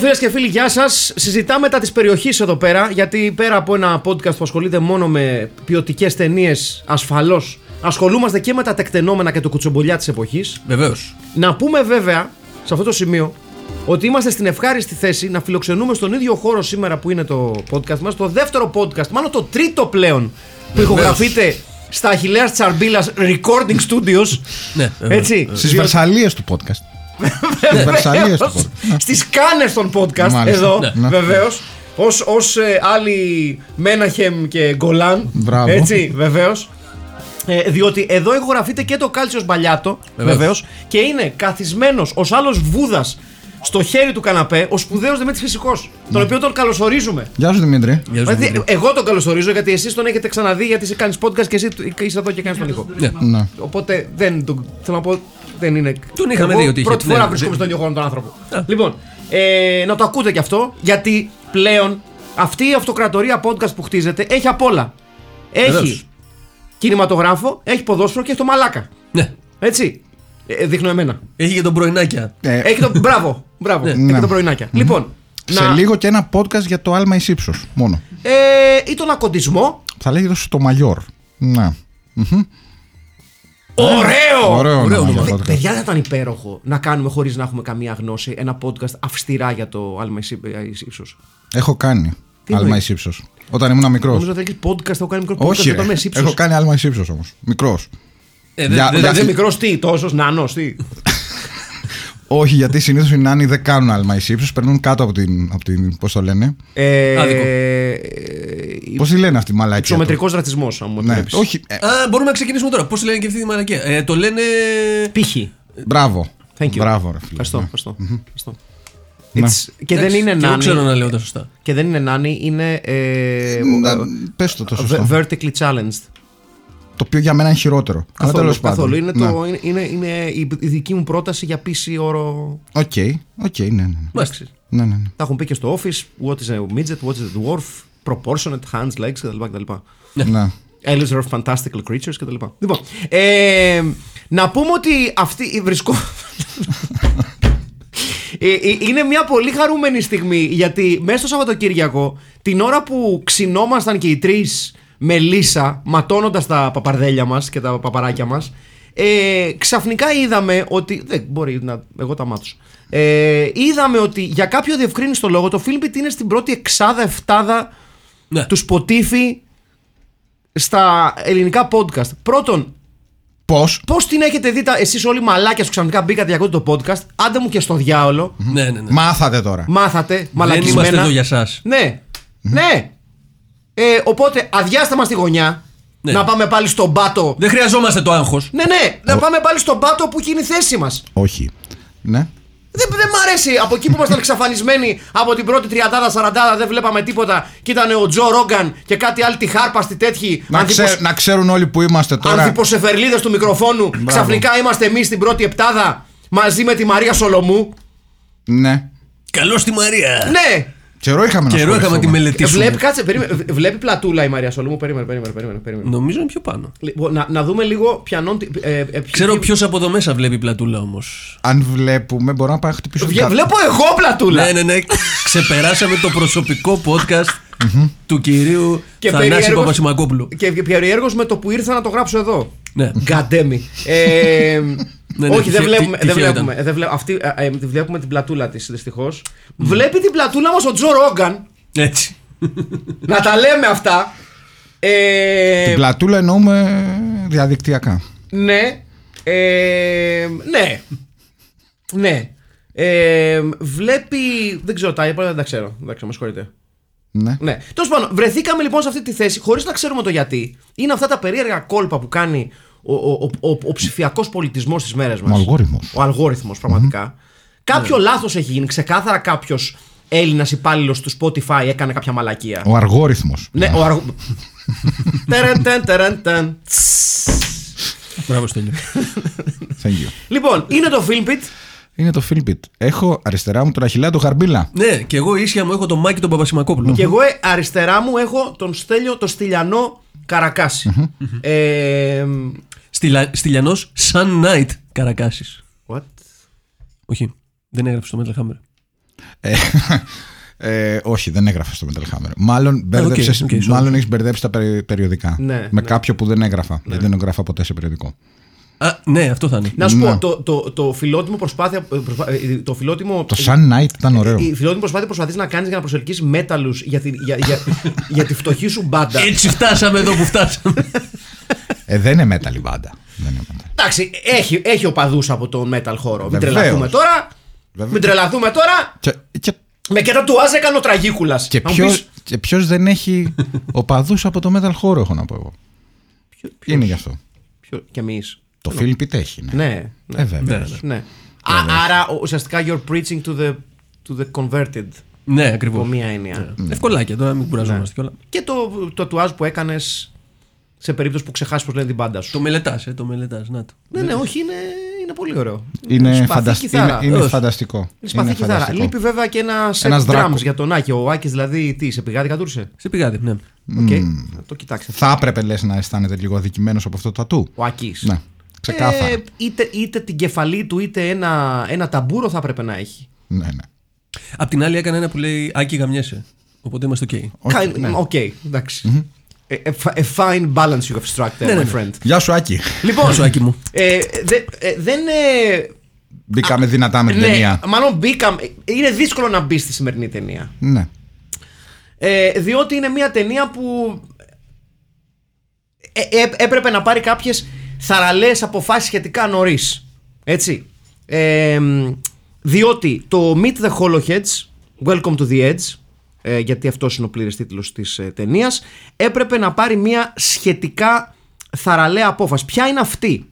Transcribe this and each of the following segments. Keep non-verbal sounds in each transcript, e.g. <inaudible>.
φίλες και φίλοι, γεια σας. Συζητάμε τα της περιοχής εδώ πέρα, γιατί πέρα από ένα podcast που ασχολείται μόνο με ποιοτικές ταινίες, ασφαλώς ασχολούμαστε και με τα τεκτενόμενα και το κουτσομπολιά της εποχής. Βεβαίως. Να πούμε βέβαια, σε αυτό το σημείο, ότι είμαστε στην ευχάριστη θέση να φιλοξενούμε στον ίδιο χώρο σήμερα που είναι το podcast μας, το δεύτερο podcast, μάλλον το τρίτο πλέον, που ηχογραφείται στα Αχηλέα Τσαρμπίλας Recording Studios. Ναι, βεβαίως. Έτσι. Στις Βερσαλίες του podcast. Στις Βερσαλίε του podcast. Στις κάνες των podcast Μάλιστα. εδώ, Ναι. Ναι. βεβαίως. Ω ως, ε, άλλοι Μέναχεμ και Γκολάν. Μπράβο. Έτσι, βεβαίως. Ε, διότι εδώ ηχογραφείται και το Κάλτσιο Μπαλιάτο, Βεβαίως. βεβαίως, και είναι καθισμένος ως άλλος Βούδας στο χέρι του καναπέ ο σπουδαίος Δημήτρης Φυσικός. Τον οποίο τον καλωσορίζουμε. Γεια σου Δημήτρη. Γεια σου, Δηλαδή, Δημήτρη. εγώ τον καλωσορίζω γιατί εσείς τον έχετε ξαναδεί γιατί εσύ κάνεις podcast και εσύ είσαι εδώ και κάνεις τον ήχο. Ναι. Ναι. Οπότε δεν τον. Θέλω να πω, δεν είναι. Τον είχαμε Εγώ δει ότι είχε- Πρώτη ναι, φορά ναι. βρίσκομαι στον ίδιο χώρο τον άνθρωπο. Λοιπόν, ε, να το ακούτε κι αυτό, γιατί πλέον αυτή η αυτοκρατορία podcast που χτίζεται έχει απ' όλα. Έχει Βεβαίως. κινηματογράφο, έχει ποδόσφαιρο και έχει το μαλάκα. Ναι. Έτσι. Ε, δείχνω εμένα. Έχει και τον πρωινάκια. Ε, Έχει το. μπράβο, μπράβο. Έχει Ναι. το πρωινάκια. Λοιπόν. σε να- λίγο και ένα podcast για το άλμα εις ύψος μόνο. Ε, ή τον ακοντισμό. Θα λέγεται στο Μαγιόρ. Ναι. Ωραίο! Ωραίο ωραίο όνομα για όνομα. podcast. Παιδιά, θα ήταν υπέροχο να κάνουμε χωρίς να έχουμε καμία γνώση ένα podcast αυστηρά για το άλμα ύψος. Έχω κάνει Τι άλμα εννοείς; εις ύψος. Όταν ήμουν μικρός. Νομίζω ότι έχεις podcast, έχω κάνει μικρό podcast Όχι, για ρε. το άλμα ύψος. έχω κάνει άλμα εις ύψος όμως. Μικρός. Ε, Για- δεν- για- Δηλαδή μικρός τι, τόσος νάνος, τι; Όχι, γιατί συνήθως οι νάνοι δεν κάνουν άλμα εις ύψος, περνούν κάτω από την. Από την πώς το λένε; Ε, Άδικο. Πώς τη λένε αυτή η μαλακία. Υψομετρικός ρατσισμός, αν μου Ναι, επιτρέπεις. όχι. ε, Α, μπορούμε να ξεκινήσουμε τώρα. Πώς λένε και αυτή τη μαλακία; Ε, το λένε. Πύχη. μπράβο. Thank you. Μπράβο, ρε φίλε. Ευχαριστώ. Ναι. ευχαριστώ, ευχαριστώ. Ναι. It's- Και δεν Εντάξει, είναι και Εγώ ξέρω να νάνι. λέω τα σωστά. Και δεν είναι νάνι, είναι. ε, Να- ο- Πες το το ο- σωστό. Vertically challenged. Το οποίο για μένα είναι χειρότερο. Αλλά Καθόλου, τέλος πάντων. καθόλου. Είναι, Ναι. το, είναι, είναι, είναι η, η δική μου πρόταση για πίση όρο. Οκ, οκ, ναι, ναι. ναι. Μάλιστα. Ναι, ναι, ναι. Τα έχουν πει και στο office. What is a midget, what is a dwarf, proportionate hands, legs κτλ. κτλ. Ναι. <laughs> Alas of Fantastical Creatures κτλ. Λοιπόν, ε, να πούμε ότι αυτή βρισκό... <laughs> Ε, ε, είναι μια πολύ χαρούμενη στιγμή γιατί μέσα στο Σαββατοκύριακο την ώρα που ξυνόμασταν και οι τρεις με λύσα ματώνοντας τα παπαρδέλια μας και τα παπαράκια μας ε, ξαφνικά είδαμε ότι δεν μπορεί να εγώ τα μάτωσα ε, είδαμε ότι για κάποιο διευκρίνηστο λόγο το Filmbit είναι στην πρώτη εξάδα εφτάδα Ναι. του Spotify στα ελληνικά podcast. Πρώτον, Πώς; πώς την έχετε δει εσείς όλοι μαλάκια που ξαφνικά μπήκατε για ακούτε το podcast, άντε μου και στο διάολο. Ναι, ναι, ναι. Μάθατε τώρα. Μάθατε, Δεν μαλακισμένα. είμαστε εδώ για εσά. Ναι, ναι. Ε, οπότε, αδειάστε μα τη γωνιά. Ναι. Να πάμε πάλι στον πάτο. Δεν χρειαζόμαστε το άγχος. Ναι, ναι, να πάμε πάλι στον πάτο που έχει η θέση μας. Όχι. Ναι. Δεν, δεν μ' αρέσει από εκεί που ήμασταν <laughs> εξαφανισμένοι από την πρώτη τριαντάδα, σαραντάδα, δεν βλέπαμε τίποτα και ήταν ο Τζο Ρόγκαν και κάτι άλλοι τυχάρπαστοι τέτοιοι. Να, ανθυποσ- ξέ- να ξέρουν όλοι που είμαστε τώρα. Ανθιποσεφερλίδε του μικροφόνου. Ξαφνικά είμαστε εμείς στην πρώτη επτάδα μαζί με τη Μαρία Σολομού. Ναι. Καλώς τη Μαρία. Ναι! Καιρό είχαμε να Καιρό είχαμε τη ασχοληθούμε. Ε, μελετήσουμε. Βλέπει, κάτσε, περίμενε, ε, βλέπει πλατούλα η Μαρία Σολομού. Περίμενε, περίμενε, περίμενε. περίμενε. Νομίζω είναι πιο πάνω. Λοιπόν, να, να δούμε λίγο πιανόν. Ε, ε, ποιοι- Ξέρω ποιοι- ποιος από εδώ μέσα βλέπει πλατούλα όμως. Αν βλέπουμε, μπορώ να πάω να χτυπήσω Βγε- κάτι. Βλέπω εγώ πλατούλα. Ναι, ναι, ναι. Ξεπεράσαμε το προσωπικό podcast του κυρίου Και Θανάση περίεργος- Παπασημακόπουλου. Και περιέργως με το που ήρθα να το γράψω εδώ. Ναι. Γκαντέμι. Ε, Ναι, ναι, όχι, δεν τυχαίο- βλέπουμε, τι- δεν τυχαίο βλέπουμε, ήταν. δεν βλέ- αυτή, ε, ε, τη βλέπουμε την πλατούλα της δυστυχώς. Βλέπει την πλατούλα μας ο Τζο Ρόγκαν. Έτσι. να τα λέμε αυτά. Ε, Την πλατούλα εννοούμε διαδικτυακά. Ναι. Ε, ναι. Ναι. Ε, βλέπει. Δεν ξέρω τα υπόλοιπα, δεν τα ξέρω. Εντάξει, με συγχωρείτε. Ναι. Ναι. Τέλος πάντων, βρεθήκαμε λοιπόν σε αυτή τη θέση χωρίς να ξέρουμε το γιατί. Είναι αυτά τα περίεργα κόλπα που κάνει ο, ο, ο, ο, ο ψηφιακός πολιτισμός στις μέρες μας. Ο αλγόριθμος. Ο αλγόριθμος, πραγματικά. Κάποιο λάθος έχει γίνει. Ξεκάθαρα κάποιος Έλληνας υπάλληλος του Spotify έκανε κάποια μαλακία. Ο αργόριθμος. Ναι, ο αργο... <laughs> Τερεν, τερεν, τερεν, τερεν. Μπράβο, Στέλιο. Thank you. Λοιπόν, είναι το Filmpit. Είναι το Philbit. Έχω αριστερά μου τον Αχιλέα τον Γαρμπίλα. ναι, και εγώ ίσια μου έχω τον Μάκη τον Παπασημακόπουλο. Και εγώ ε, αριστερά μου έχω τον Στέλιο, το Στυλιανό Καρακάση. Ε, Στυλα... Στυλιανό Sun Knight Καρακάσης. what? Όχι, δεν έγραψε στο Metal Hammer. Ε, <laughs> ε, όχι, δεν έγραφα στο Metal Hammer. Μάλλον, μπέρδεψες, OK, sorry. μάλλον έχεις μπερδέψει τα περι- περιοδικά. Ναι, με ναι. κάποιο που δεν έγραφα. Γιατί δεν έγραφα ποτέ σε περιοδικό. Α, ναι, αυτό θα είναι. Να σου Ναι. πω, το, το, το φιλότιμο προσπάθεια. ε, προσπά- ε, Το φιλότιμο. Το Sun Knight ήταν ωραίο. Η φιλότιμη προσπάθεια που προσπαθείς να κάνεις για να προσελκύσεις μεταλλούς για, τη- για, για, για τη φτωχή σου μπάντα. Έτσι φτάσαμε εδώ που φτάσαμε. <laughs> Ε, δεν είναι metal η μπάντα. Δεν είναι metal. Εντάξει, έχει, έχει οπαδού από τον metal χώρο. Μην Βεβαίως. τρελαθούμε τώρα. Βέβαια. Μην τρελαθούμε τώρα. Και, και, Με και τα του Άζ έκανε ο τραγίκουλας. και, ποιος, και ποιος δεν έχει οπαδούς από το metal χώρο, έχω να πω εγώ. Είναι γι' αυτό. Και εμείς. Το Philbit έχει, ναι. Ναι. ναι. Ε, βέβαια. ναι. Α, άρα ουσιαστικά you're preaching to the, to the converted. ναι, Από ακριβώ. μία έννοια. Ευκολάκια τώρα, μην κουραζόμαστε Ναι. κιόλας. Και το, το τατουάζ που έκανες σε περίπτωση που ξεχάσεις πώ λένε την μπάντα σου. Το μελετάς, ε, το μελετάς. Να το. Ναι, ναι, όχι, είναι, είναι πολύ ωραίο. Είναι, Σπαθί φαντασ- κιθάρα. είναι, είναι Όχι. φανταστικό. Είναι σπαθί κιθάρα. φανταστικό. Λείπει βέβαια και ένα set Ένας drums δράκο. για τον Άκη. Ο Άκης δηλαδή τι, σε πηγάδι κατούρησε. Σε πηγάδι, ναι. Οκ, να το κοιτάξετε. Θα έπρεπε λες να αισθάνεται λίγο αδικημένος από αυτό το τατού. Ο Άκης. Ναι, ξεκάθαρα. Ε, είτε, είτε την κεφαλή του είτε ένα, ένα ταμπούρο θα έπρεπε να έχει. Ναι, ναι. Απ' την άλλη έκανε ένα που λέει Άκη γαμιέσαι. Οπότε είμαστε οκ. Όχι, Kind- ναι. Οκ, εντάξει. A, a- a fine balance you have struck there, Ναι, ναι, my ναι. friend. Γεια σου Άκη. Λοιπόν, Όσο Άκη μου. ε, δε- ε, δεν. ε, Μπήκαμε δυνατά με την ναι, ταινία. μάλλον μπήκαμε. Είναι δύσκολο να μπεις στη σημερινή ταινία. Ναι. Ε, διότι είναι μια ταινία που ε, ε, έπρεπε να πάρει κάποιες θαραλέες αποφάσεις σχετικά νωρίς. Έτσι. Ε, διότι το Meet the Hollowheads, Welcome to the Edge, ε, γιατί αυτός είναι ο πλήρες τίτλος της ε, ταινίας, έπρεπε να πάρει μια σχετικά θαραλέα απόφαση. Ποια είναι αυτή;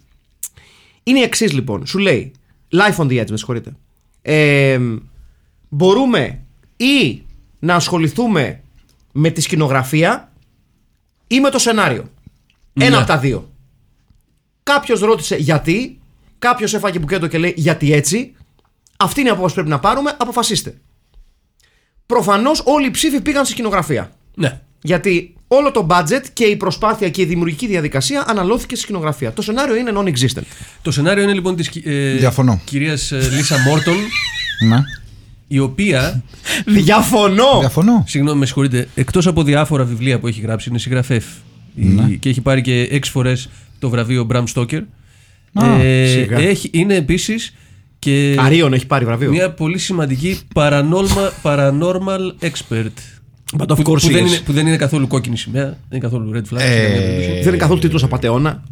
Είναι η εξής λοιπόν. Σου λέει, life on the edge, με συγχωρείτε. Ε, μπορούμε ή να ασχοληθούμε με τη σκηνογραφία ή με το σενάριο. Ένα Ναι. από τα δύο. Κάποιος ρώτησε γιατί, κάποιος έφαγε μπουκέτο και λέει γιατί έτσι; Αυτή είναι η απόφαση που πρέπει να πάρουμε, αποφασίστε. Προφανώς όλοι οι ψήφοι πήγαν στη σκηνογραφία. Ναι. Γιατί όλο το budget και η προσπάθεια και η δημιουργική διαδικασία αναλώθηκε στη σκηνογραφία. Το σενάριο είναι non-existent. Το σενάριο είναι λοιπόν της ε, Διαφωνώ. κυρίας Λίσα Μόρτον, Ναι. η οποία. Διαφωνώ! Διαφωνώ. Συγγνώμη, με συγχωρείτε. Εκτός από διάφορα βιβλία που έχει γράψει, είναι συγγραφέας. Ναι. Και έχει πάρει και έξι φορές το βραβείο Bram Stoker. Α, σιγά. έχει, είναι επίσης και Αρίων έχει πάρει βραβείο. μια πολύ σημαντική paranormal, paranormal expert. But of που, course που, δεν he is. είναι, που δεν είναι καθόλου κόκκινη σημαία, δεν είναι καθόλου red flag. Ε, Δεν είναι καθόλου τίτλος απαταιώνα.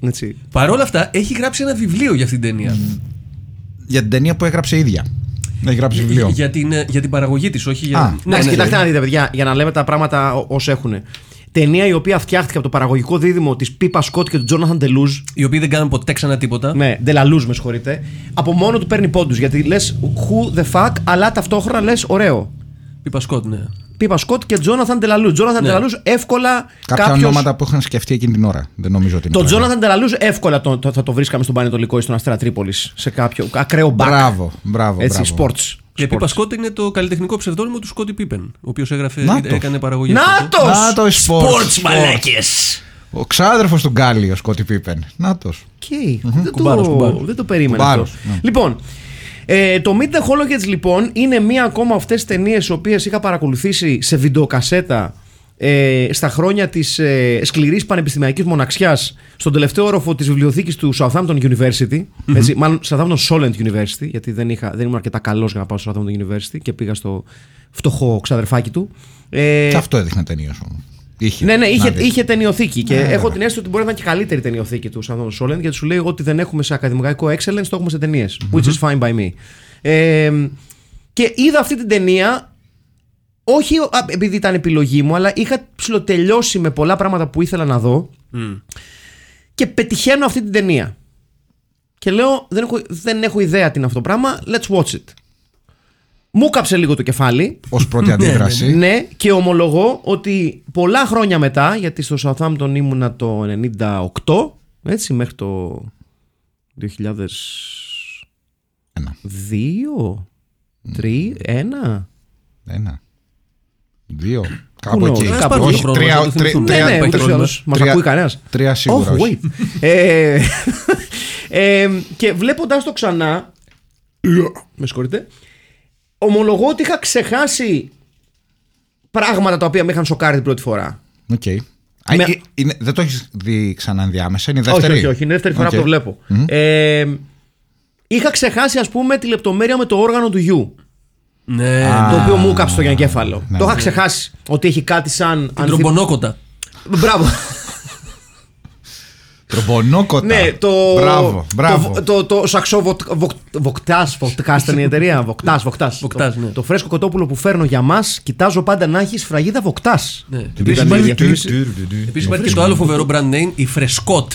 Έτσι. Παρ' όλα αυτά, έχει γράψει ένα βιβλίο για αυτήν την ταινία. Για την ταινία που έγραψε η ίδια. Έχει γράψει βιβλίο. Για την, ε, για την παραγωγή της, όχι για. Α. Ναι, Εντάξει, ναι, κοιτάξτε ναι. να δείτε, παιδιά, για να λέμε τα πράγματα ω έχουν. Ταινία η οποία φτιάχτηκε από το παραγωγικό δίδυμο της Πίπα Σκότ και του Τζόναθαν Τελούζ. Οι οποίοι δεν κάνουν ποτέ ξανά τίποτα. Ναι, Ντελαλούζ, με συγχωρείτε. Από μόνο του παίρνει πόντους. Γιατί λες who the fuck, αλλά ταυτόχρονα λες ωραίο. Πίπα Σκότ, ναι. Πίπα Σκότ και Τζόναθαν Τελαλούζ. Τζόναθαν Ναι. Τελαλούζ εύκολα Κάποια κάποιος- ονόματα που είχαν σκεφτεί εκείνη την ώρα. Δεν νομίζω ότι είναι. Το τραγούδι. Τζόναθαν Τελαλούζ εύκολα το, το- θα το βρίσκαμε στον Πανετολικό ή στον Αστέρα Τρίπολης. Σε κάποιο ακραίο μπακ. Μπράβο, μπράβο. Έτσι, μπράβο. sports. Και Sports. Πίπα Σκότ είναι το καλλιτεχνικό ψευδόνυμο του Σκότι Πίπεν, ο οποίος έγραφε, Νάτος. έκανε παραγωγή. Να αυτό. το! Να το sports. μαλάκες. Ο ξάδερφος του Γκάλι, ο Σκότι Πίπεν. Νάτο. Οκ. Δεν, Κουμπάρος, το, κουμπάρος. δεν το περίμενα Κουμπάρος, αυτό. ναι. Λοιπόν, ε, το Meet the Hollowheads λοιπόν είναι μία ακόμα αυτές τις ταινίες οι οποίες είχα παρακολουθήσει σε βιντεοκασέτα ε, στα χρόνια της ε, σκληρής πανεπιστημιακής μοναξιάς στον τελευταίο όροφο της βιβλιοθήκης του Southampton University έτσι, μάλλον Southampton Solent University γιατί δεν, είχα, δεν ήμουν αρκετά καλός για να πάω στο Southampton University και πήγα στο φτωχό ξαδερφάκι του ε, Και αυτό έδειχνε ταινίε όμως. Είχε. Ναι, ναι, είχε, να δεις. είχε ταινιοθήκη. Και Ναι, έχω βέβαια. την αίσθηση ότι μπορεί να ήταν και καλύτερη ταινιοθήκη του Σαν Σόλεν γιατί σου λέει ότι δεν έχουμε σε ακαδημαϊκό excellence, το έχουμε σε ταινίες. Which is fine by me. Ε, και είδα αυτή την ταινία. Όχι α, επειδή ήταν επιλογή μου, αλλά είχα ψηλοτελειώσει με πολλά πράγματα που ήθελα να δω. Και πετυχαίνω αυτή την ταινία. Και λέω, δεν έχω, δεν έχω ιδέα τι είναι αυτό το πράγμα. Let's watch it. Μου κάψε λίγο το κεφάλι. Ω πρώτη <laughs> αντίδραση. Ναι, και ομολογώ ότι πολλά χρόνια μετά, γιατί στο Southampton ήμουνα το 98, έτσι, μέχρι το 2002, Ένα. 3, 1. Ένα. Δύο. Κάπου knows, εκεί. κάπου Όχι, εκεί. τρία- Να το τρία- θυμηθούμε. τρία- Ναι, ναι, υπάρχει ούτως ή πρόβλημα. άλλως. Μας Τρία- ακούει κανένας. τρία σίγουρα Oh, όχι. wait. ε, ε, και βλέποντας το ξανά, με συγχωρείτε, ομολογώ ότι είχα ξεχάσει πράγματα τα οποία με είχαν σοκάρει την πρώτη φορά. Οκ. Α, Με- ε, είναι- δεν το έχεις δει ξανά ενδιάμεσα, είναι η Όχι, δεύτερη; όχι, όχι. Είναι η δεύτερη φορά Οκ. που το βλέπω. Ε, είχα ξεχάσει, ας πούμε, τη λεπτομέρεια με το όργανο του γιου. Ναι, το οποίο μου κάψε το εγκέφαλο. ναι, το είχα ναι. ξεχάσει. Ότι έχει κάτι σαν. την ανθι- τρομπονόκοτα. Μπράβο. Τρομπονόκοτα. ναι, το. Μπράβο, μπράβο. Το, το, το σαξό βοκτά. Βοκτά ήταν η εταιρεία. Βοκτά, βοκτά. Βοκτάς, το, ναι. το φρέσκο κοτόπουλο που φέρνω για μας, κοιτάζω πάντα να έχεις σφραγίδα βοκτά. Ναι. Ήταν Επίσης η υπάρχει, διαφήμιση. επίσης υπάρχει και το άλλο φοβερό brand name, η Φρεσκότ.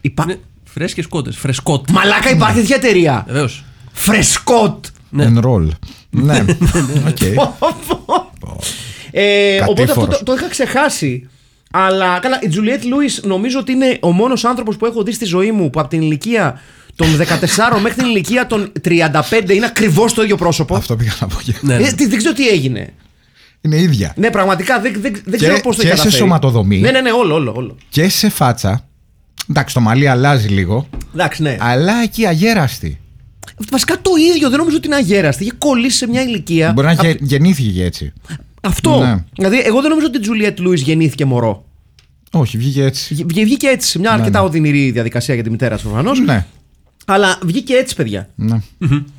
Υπά... Είναι φρέσκες κότες. Φρεσκότ. Μαλάκα υπάρχει τέτοια εταιρεία. Βεβαίως. Φρεσκότ. Ναι. Enroll. Ναι. <laughs> Οκ. Ε, οπότε αυτό Κατήφορος. το, το είχα ξεχάσει. Αλλά καλά, η Τζουλιέτ Λούις νομίζω ότι είναι ο μόνος άνθρωπος που έχω δει στη ζωή μου που από την ηλικία των 14 μέχρι την ηλικία των 35 είναι ακριβώς το ίδιο πρόσωπο. Αυτό πήγα να πω. και- Ναι, Ε, ναι. τι- δεν ξέρω τι έγινε. Είναι ίδια. Ναι, πραγματικά δεν, δεν, δεν Και- ξέρω πώς το και έχει σε καταφέρει. σωματοδομή. Ναι, ναι, ναι, όλο, όλο. όλο. Και σε φάτσα. Εντάξει, το μαλλί αλλάζει λίγο. Εντάξει, ναι. Αλλά εκεί αγέραστη. Βασικά το ίδιο, δεν νομίζω ότι είναι αγέραστη. Είχε κολλήσει σε μια ηλικία. Μπορεί να Απ- γε- γεννήθηκε και έτσι. Αυτό. Ναι. Δηλαδή, εγώ δεν νομίζω ότι η Τζουλιέτ Λούι γεννήθηκε μωρό. Όχι, βγήκε έτσι. Βγ- Βγήκε έτσι σε μια αρκετά οδυνηρή διαδικασία για τη μητέρα της προφανώς. Ναι. Αλλά βγήκε έτσι, παιδιά. ναι.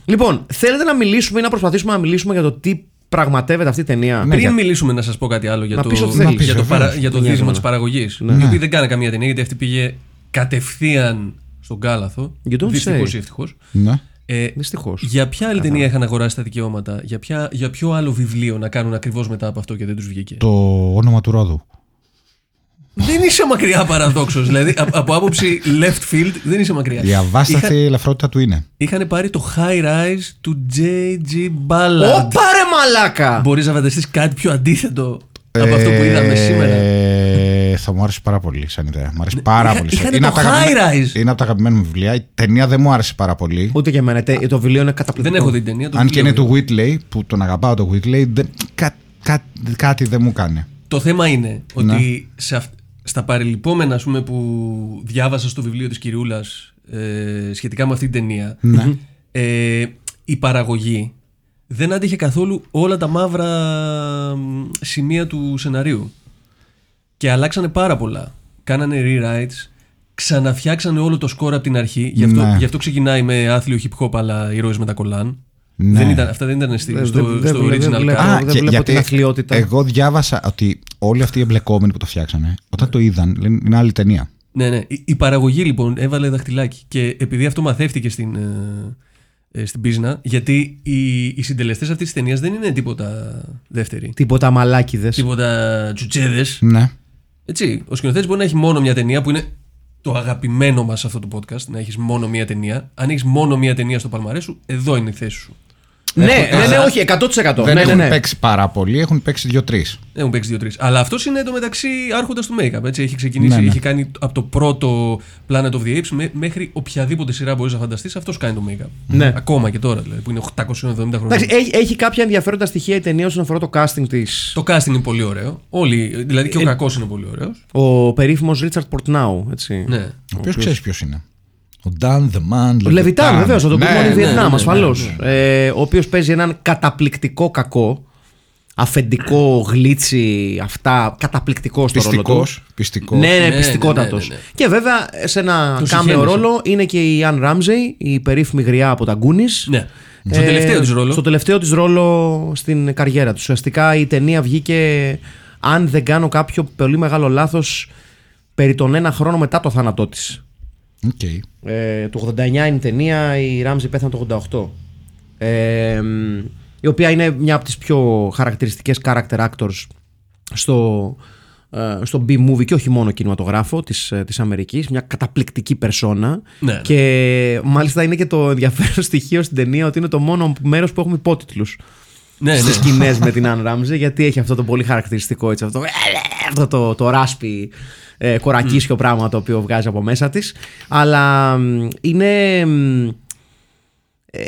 Λοιπόν, θέλετε να μιλήσουμε ή να προσπαθήσουμε να μιλήσουμε για το τι πραγματεύεται αυτή η ταινία; Ναι, Πριν για- μιλήσουμε να σας πω κάτι άλλο για Να το, πεις ό,τι για θέλεις. το, Να πεις, παρα- βεβαίως. για το Δεν δίδυμο νοιάζομαι. της παραγωγής. Ναι. Η οποία δεν κάνει καμία ταινία γιατί αυτή πήγε κατευθείαν στον κάλαθο. You don't Δυστυχώς say. ή ευτυχώς. ναι. Ε, Δυστυχώς. για ποια άλλη ταινία είχαν αγοράσει τα δικαιώματα, για, ποια, για ποιο άλλο βιβλίο να κάνουν ακριβώς μετά από αυτό και δεν τους βγήκε; Το όνομα του Ρόδου. Δεν είσαι μακριά παραδόξως. δηλαδή από, από άποψη left field δεν είσαι μακριά. Η αβάσταθη ελαφρότητα του είναι. Είχαν πάρει το high rise του J.G. Ballard. Όπα ρε μαλάκα! Μπορείς να φανταστείς κάτι πιο αντίθετο από αυτό που είδαμε σήμερα. Ε, θα μου άρεσε πάρα πολύ σαν ιδέα. Μου άρεσε πάρα είχα- πολύ. είχανε είναι, το από τα αγαπημένα- high rise. είναι από τα αγαπημένα μου βιβλία. Η ταινία δεν μου άρεσε πάρα πολύ. Ούτε και εμένα. τε- Το βιβλίο είναι καταπληκτικό. Δεν έχω δει την ταινία. το Αν και είναι βιβλίο του Whitley, που τον αγαπάω το Whitley, δεν, κα, κα- κάτι δεν μου κάνει. Το θέμα είναι ότι Ναι. σε αυ- στα παρελειπόμενα ας πούμε, που διάβασα στο βιβλίο της Κυριούλας ε, σχετικά με αυτή την ταινία Ναι. ε, η παραγωγή δεν άντυχε καθόλου όλα τα μαύρα μ, σημεία του σεναρίου και αλλάξανε πάρα πολλά κάνανε rewrites ξαναφτιάξανε όλο το σκορ από την αρχή γι' αυτό, Ναι. γι αυτό ξεκινάει με άθλιο hip hop αλλά ήρωες με τα κολάν Ναι. δεν ήταν, αυτά δεν ήταν στη, Δεν- στο, δεν- στο δεν- δεν original βλέπω. cut. Α, δεν βλέπω την αθλειότητα. Εγώ διάβασα ότι όλοι αυτοί οι εμπλεκόμενοι που το φτιάξανε, όταν το είδαν, λένε είναι άλλη ταινία. Ναι, ναι. Η, η παραγωγή λοιπόν έβαλε δαχτυλάκι. Και επειδή αυτό μαθεύτηκε στην, ε, ε, στην πίσνα, γιατί οι, οι συντελεστές αυτής της ταινίας δεν είναι τίποτα δεύτεροι. Τίποτα μαλάκιδες. Τίποτα τσουτσέδες. Ναι. Έτσι. Ο σκηνοθέτης μπορεί να έχει μόνο μια ταινία που είναι το αγαπημένο μας αυτό το podcast. Να έχεις μόνο μια ταινία. Αν έχεις μόνο μια ταινία στο παλμαρέ σου, εδώ είναι η θέση σου. Ναι, ναι, ναι, όχι, 100%. Δεν ναι, ναι, έχουν ναι. παίξει πάρα πολύ, έχουν παίξει δύο-τρεις. Έχουν παίξει δύο-τρεις. Αλλά αυτός είναι το μεταξύ άρχοντας του make-up. Έτσι. Έχει ξεκινήσει, Ναι, ναι. έχει κάνει από το πρώτο Planet of the Apes μέ- μέχρι οποιαδήποτε σειρά μπορείς να φανταστείς. Αυτός κάνει το make-up. Ναι. Ακόμα και τώρα δηλαδή, που είναι 870 χρόνια. Εντάξει, έχει, έχει κάποια ενδιαφέροντα στοιχεία η ταινία όσον αφορά το casting της. Το casting είναι πολύ ωραίο. Όλοι, δηλαδή και ο Ε, κακός είναι πολύ ωραίος. Ο περίφημος Ρίτσαρτ Πορτνάου. Έτσι. Ναι. Ο οποίος ξέρεις ποιος είναι. Ο Dan the Man. Ο Λεβιτάν, βεβαίως, θα τον Ναι, πούμε όλοι ναι, Βιετνάμ, ναι, ασφαλώ. ναι, ο οποίος παίζει έναν καταπληκτικό κακό. Αφεντικό, γλίτσι, αυτά. Καταπληκτικό στο ρόλο του. Πιστικός, πιστικός. Ναι, ναι, Ναι, πιστικότατος. ναι, ναι, ναι. Και βέβαια σε ένα Το κάμεο συγχαίρεσαι. ρόλο είναι και η Αν Ράμζεϊ, η περίφημη γριά από τα Γκούνι. ναι. Στο τελευταίο της ρόλο. Στο τελευταίο της ρόλο στην καριέρα τους. Ουσιαστικά η ταινία βγήκε αν δεν κάνω κάποιο πολύ μεγάλο λάθος περί τον ένα χρόνο μετά το θάνατό της. Οκ. Ε, το 89 είναι η ταινία, η Ράμσεϊ πέθανε το 88. Ε, μ, η οποία είναι μια από τις πιο χαρακτηριστικές character actors στο, ε, στο B-movie και όχι μόνο κινηματογράφο της, ε, της Αμερικής. Μια καταπληκτική περσόνα. Ναι. Και μάλιστα είναι και το ενδιαφέρον <laughs> στοιχείο στην ταινία ότι είναι το μόνο μέρος που έχουμε υπότιτλους Ναι, στις ναι. σκηνές με την Αν Ράμζε, γιατί έχει αυτό το πολύ χαρακτηριστικό έτσι, αυτό, αυτό το, το ράσπι ε, κορακίσιο πράγμα το οποίο βγάζει από μέσα της. Αλλά μ, είναι μ, ε,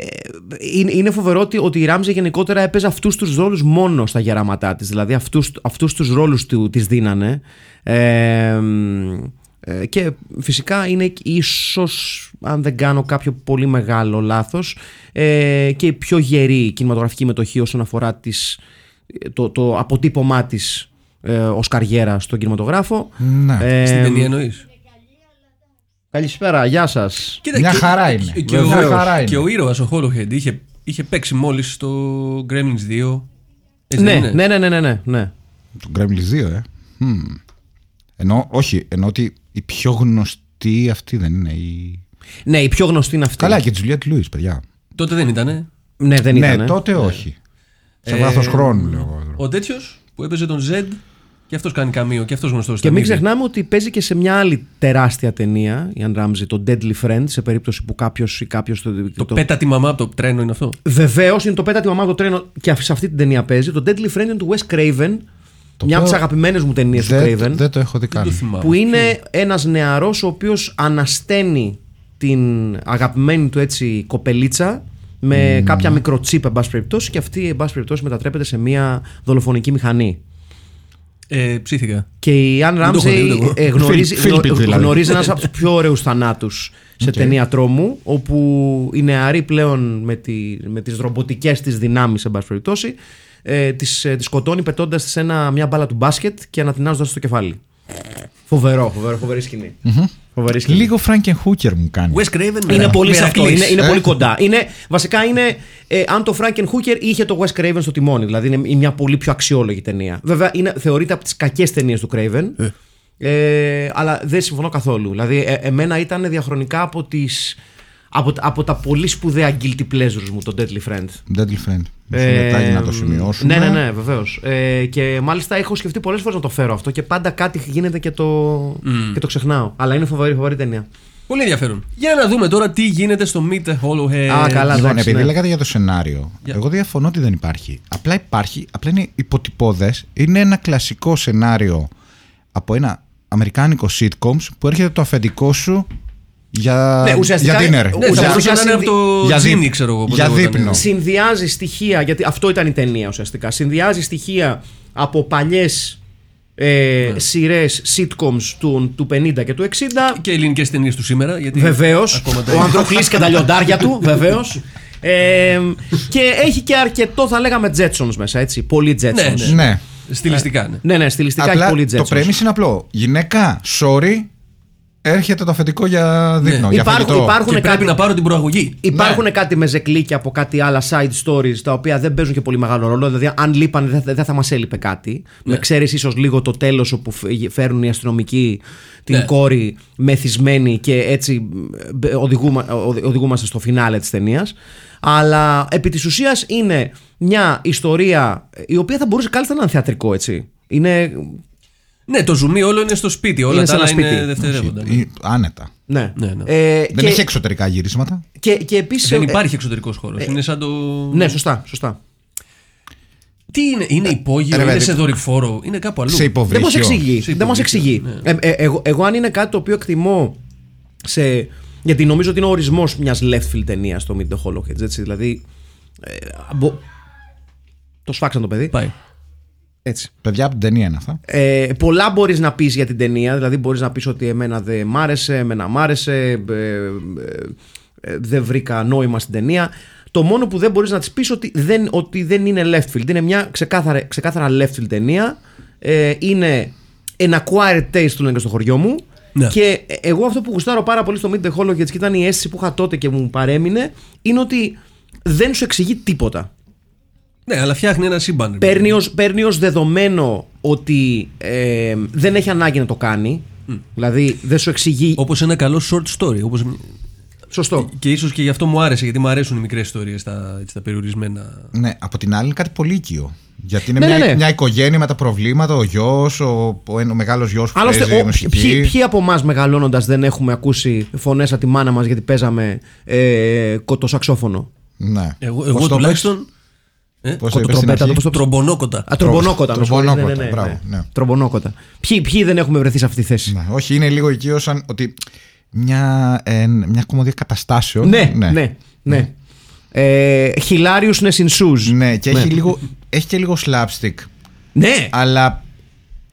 είναι, είναι φοβερό ότι, ότι η Ράμζε γενικότερα έπαιζε αυτούς τους ρόλους μόνο στα γεράματά της. Δηλαδή αυτούς, αυτούς τους ρόλους του, της δίνανε. Ε, μ, ε, και φυσικά είναι ίσως αν δεν κάνω κάποιο πολύ μεγάλο λάθος ε, και η πιο γερή κινηματογραφική μετοχή όσον αφορά τις, το, το αποτύπωμά της ε, ως καριέρα στον κινηματογράφο Ναι. Ε, Στην ταινία εννοείς; Καλησπέρα, γεια σας Μια χαρά είναι. Και, ο, Μια χαρά είναι. και ο ήρωας ο Hollowhead είχε, είχε παίξει μόλις στο Gremlins 2. Έτσι ναι, δεν είναι; ναι, ναι, ναι, ναι, ναι, ναι. Του Gremlins 2, ε. Μμμ. Ενώ, όχι, ενώ ότι η πιο γνωστή αυτή δεν είναι η... Ναι, η πιο γνωστή είναι αυτή. Καλά, και Τζουλιέτ Λούις, παιδιά. Τότε δεν ήταν. Ναι, δεν ναι, ήταν. τότε όχι. Σε Ε, βάθος χρόνου, λέω. εγώ. Ο τέτοιος που έπαιζε τον Zed και αυτός κάνει καμίο και αυτός γνωστός Και μην ξεχνάμε ότι παίζει και σε μια άλλη τεράστια ταινία, η Αν Ράμζη, το Deadly Friend, σε περίπτωση που κάποιος ή κάποιος. Το, πέτα τη μαμά από το τρένο είναι αυτό. Βεβαίως είναι το πέτα τη μαμά από το τρένο και σε αυτή την ταινία παίζει. Το Deadly Friend είναι του Wes Craven, μια από τις οποίο αγαπημένες μου ταινίες του Δεν, Craven. δεν το έχω δει Δεν το καν. θυμάμαι. που είναι ένας νεαρός ο οποίος ανασταίνει την αγαπημένη του έτσι κοπελίτσα με κάποια μικροτσίπ εν πάση περιπτώσει και αυτή εν πάση περιπτώσει μετατρέπεται σε μια δολοφονική μηχανή. Ε, ψήθηκα. Και η Αν το έχω Ράμζεϊ δει ούτε εγώ. ε, γνωρίζει, Φίλ- Φίλιππιτ δηλαδή. γνωρίζει ένας από τους πιο ωραίους θανάτους σε ταινία τρόμου όπου η νεαρή πλέον με, τη, με τις ρομποτικές της δυνάμεις εν πάση περιπτώσει ε, της, ε, της σκοτώνει πετώντας της ένα, μια μπάλα του μπάσκετ και ανατινάζοντας στο κεφάλι. Φοβερό, φοβερό, φοβερή σκηνή. Φοβερή σκηνή. Λίγο Frankenhooker μου κάνει. Wes Craven. Είναι με- πολύ με σε αυτό. Αφλής. Είναι, είναι Ε. πολύ κοντά. Είναι, βασικά είναι ε, αν το Franken Hooker είχε το Wes Craven στο τιμόνι. Δηλαδή είναι μια πολύ πιο αξιόλογη ταινία. Βέβαια είναι, θεωρείται από τις κακές ταινίες του Craven. Ε, αλλά δεν συμφωνώ καθόλου. Δηλαδή, ε, εμένα ήταν διαχρονικά από, τις, από, από τα πολύ σπουδαία guilty pleasures μου το Deadly Friend. Deadly Friend. Μισό λεπτάκι να το σημειώσουμε. Ναι, ναι, ναι, βεβαίως. Ε, και μάλιστα έχω σκεφτεί πολλές φορές να το φέρω αυτό και πάντα κάτι γίνεται και το, και το ξεχνάω. Αλλά είναι φοβερή, φοβερή ταινία. Πολύ ενδιαφέρον. Για να δούμε τώρα τι γίνεται στο Meet the Hollowhead. Α, καλά. Λοιπόν, εντάξει, επειδή ναι. λέγατε για το σενάριο, Για- εγώ διαφωνώ ότι δεν υπάρχει. Απλά υπάρχει, απλά είναι υποτυπώδες. Είναι ένα κλασικό σενάριο από ένα αμερικάνικο sitcoms που έρχεται το αφεντικό σου για, Ναι, ουσιαστικά- για dinner. Ναι, θα Ουσιαστικά μπορούσε να είναι από το για δι- Genie, ξέρω εγώ. πώς για λεγόταν. δείπνο. συνδυάζει στοιχεία, γιατί αυτό ήταν η ταινία ουσιαστικά. Συνδυάζει στοιχεία από παλιές ε, Ναι. σειρές sitcoms του, του 50 και του 60. Και ελληνικές ταινίες του σήμερα. Γιατί Βεβαίως. ακόμα τα- Ο Ανδροκλής και τα λιοντάρια του, <laughs> βεβαίως. Ε, και έχει και αρκετό, θα λέγαμε, Jetsons μέσα, έτσι. Πολύ Jetsons. Ναι, ναι. Ναι. Στιλιστικά, ναι. Ναι, ναι, στιλιστικά Απλά έχει πολύ το Jetsons. premise είναι απλό. Γυναίκα, sorry, έρχεται το αφεντικό για δείπνο. για Υπάρχουν- φαγητό. υπάρχουν- Και κάτι- πρέπει να πάρω την προαγωγή. Υπάρχουν Ναι. κάτι με ζεκλίκια από κάτι άλλα side stories τα οποία δεν παίζουν και πολύ μεγάλο ρόλο. Δηλαδή, αν λείπανε, δεν θα, δεν θα μας έλειπε κάτι. Ναι. Με ξέρεις ίσως λίγο το τέλος όπου φ- φέρνουν οι αστυνομικοί την Ναι. κόρη μεθυσμένη και έτσι ε, οδηγούμα, οδη- οδηγούμαστε στο φινάλε της ταινίας. Αλλά επί της ουσίας είναι μια ιστορία η οποία θα μπορούσε κάλλιστα να είναι θεατρικό, έτσι. Είναι. Ναι, το ζουμί όλο είναι στο σπίτι. Όλα Είναι τα σε άλλα ένα είναι σπίτι. δευτερεύοντα. Ή- Άνετα. Ναι. Ναι, ναι. Ε, Δεν και, έχει εξωτερικά γυρίσματα. και, και επίσης, Δεν ε, υπάρχει εξωτερικός χώρος. Είναι σαν το. Ναι, σωστά, σωστά. Τι είναι, είναι υπόγειο, Ρε, είναι παιδί. σε δορυφόρο, είναι κάπου αλλού. Σε Δεν υποβρύχιο. μας εξηγεί. Σε Δεν μας υποβρύχιο, εξηγεί. ναι. Ε, ε, εγώ, εγώ, αν είναι κάτι το οποίο εκτιμώ σε. Γιατί νομίζω ότι είναι ο ορισμός μιας left field ταινίας το Meet the Hollowheads. Έτσι, δηλαδή. Ε, μπο- Το σφάξαν το παιδί. Πάει. Έτσι. Παιδιά από την ταινία είναι αυτά. Ε, πολλά μπορείς να πεις για την ταινία. Δηλαδή, μπορείς να πεις ότι εμένα δεν μ' άρεσε, εμένα μ' άρεσε, ε, ε, ε, δεν βρήκα νόημα στην ταινία. Το μόνο που δεν μπορείς να της πεις ότι δεν, ότι δεν είναι left field. Είναι μια ξεκάθαρα, ξεκάθαρα left field ταινία. Ε, είναι an acquired taste του λένε και στο χωριό μου. Ναι. Και εγώ αυτό που γουστάρω πάρα πολύ στο Meet the Hollowheads και ήταν η αίσθηση που είχα τότε και μου παρέμεινε είναι ότι δεν σου εξηγεί τίποτα. Ναι, αλλά φτιάχνει ένα σύμπαν. παίρνει ως, παίρνει ως δεδομένο ότι ε, δεν έχει ανάγκη να το κάνει. Δηλαδή δεν σου εξηγεί. Όπως ένα καλό short story. Όπως... Σωστό. Και ίσως και γι' αυτό μου άρεσε, γιατί μου αρέσουν οι μικρές ιστορίες τα, έτσι, τα περιορισμένα. Ναι, από την άλλη είναι κάτι πολύ οικείο. Γιατί είναι Ναι, μια, ναι, ναι. μια οικογένεια με τα προβλήματα, ο γιος, ο, ο, ο μεγάλος γιος που Άλλωστε, παίζει ο, μουσική. ποιοι, ποιοι από εμάς μεγαλώνοντας δεν έχουμε ακούσει φωνές από τη μάνα μας γιατί παίζαμε ε, κοτοσαξόφωνο. Ναι. Εγώ, Πώς εγώ το τουλάχιστον. Ε, Πώς το είπες στην Κοτοτρομπέτα, αρχή; πώς το τρομπονόκοτα. Α, τρομπονόκοτα. με συγχωρείτε, Τρομπονόκοτα, ναι, ναι, ναι, μπράβο, ναι. Τρομπονόκοτα. Ποιοι, ποιοι δεν έχουμε βρεθεί σε αυτή τη θέση; Ναι, όχι, είναι λίγο οικείο σαν ότι μια, ε, μια κομμωδία καταστάσεων. Ναι, ναι, ναι. Ε, Hilariousness in shoes. Ναι, και Έχει, λίγο, έχει και λίγο slapstick. Ναι. Αλλά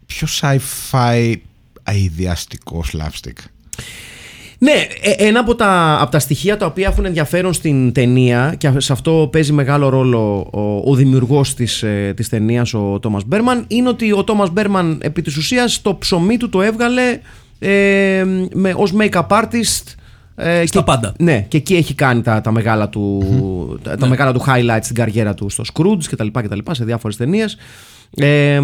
πιο sci-fi αειδιαστικό slapstick. Ναι, ε, ένα από τα, από τα στοιχεία τα οποία έχουν ενδιαφέρον στην ταινία και σε αυτό παίζει μεγάλο ρόλο ο, ο δημιουργός της, ε, της ταινίας, ο Τόμας Μπέρμαν, είναι ότι ο Τόμας Μπέρμαν επί της ουσίας το ψωμί του το έβγαλε ε, με, ως make-up artist ε, Στα και, πάντα. Ναι, και εκεί έχει κάνει τα, τα, μεγάλα, του, τα, τα μεγάλα του highlights στην καριέρα του στο Scrooge και τα λοιπά και τα λοιπά σε διάφορες ταινίες. Ε,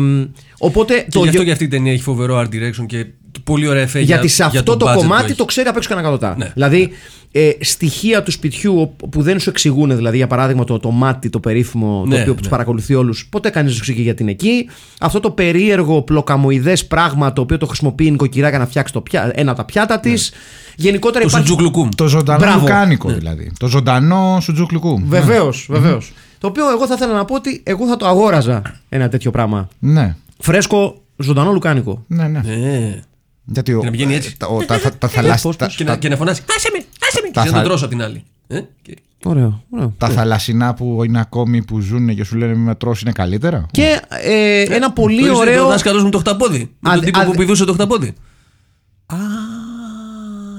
οπότε Και το γι' αυτό γιο- και αυτή η ταινία έχει φοβερό art direction και, και πολύ ωραία εφέ γιατί για, σε για αυτό το, budget που κομμάτι έχει. το ξέρει απ' έξω κανένα Ναι. Δηλαδή, ε, στοιχεία του σπιτιού ο- που δεν σου εξηγούν, δηλαδή για παράδειγμα το, το μάτι, το περίφημο, το Ναι, οποίο ναι. του παρακολουθεί όλους, ποτέ κανείς δεν σου εξηγεί γιατί είναι εκεί. Αυτό το περίεργο πλοκαμοειδές πράγμα το οποίο το χρησιμοποιεί η νοικοκυρά για να φτιάξει το πιά, ένα από τα πιάτα της. Γενικότερα Ναι. Το υπάρχει. Σουτζουκλουκούμ. Το ζωντανό Μπράβο. λουκάνικο δηλαδή. Το ζωντανό σουτζουκλουκού. Βεβαίως, βεβαίως. Το οποίο εγώ θα ήθελα να πω ότι εγώ θα το αγόραζα ένα τέτοιο πράγμα. Ναι, Φρέσκο, ζωντανό λουκάνικο. ναι, ναι. Ναι. Γιατί ο, Και να πηγαίνει έτσι. τα, ο- τα, τα, τα, θαλάσ- πώς, τα- πώς. Και, να, και να φωνάσει Άσε με, άσε με! Τα Και να θα- τον τρώσω απ' την άλλη. Ε; Και- Ωραίο, ωραίο. τα θαλασσινά που είναι ακόμη που ζουν και σου λένε μη με τρώσει είναι καλύτερα. Και ε, ένα πολύ Το είσαι ωραίο. Ο δάσκαλος μου το χταπόδι. Με Α, τον τύπο α, που δε- πηδούσε το χταπόδι.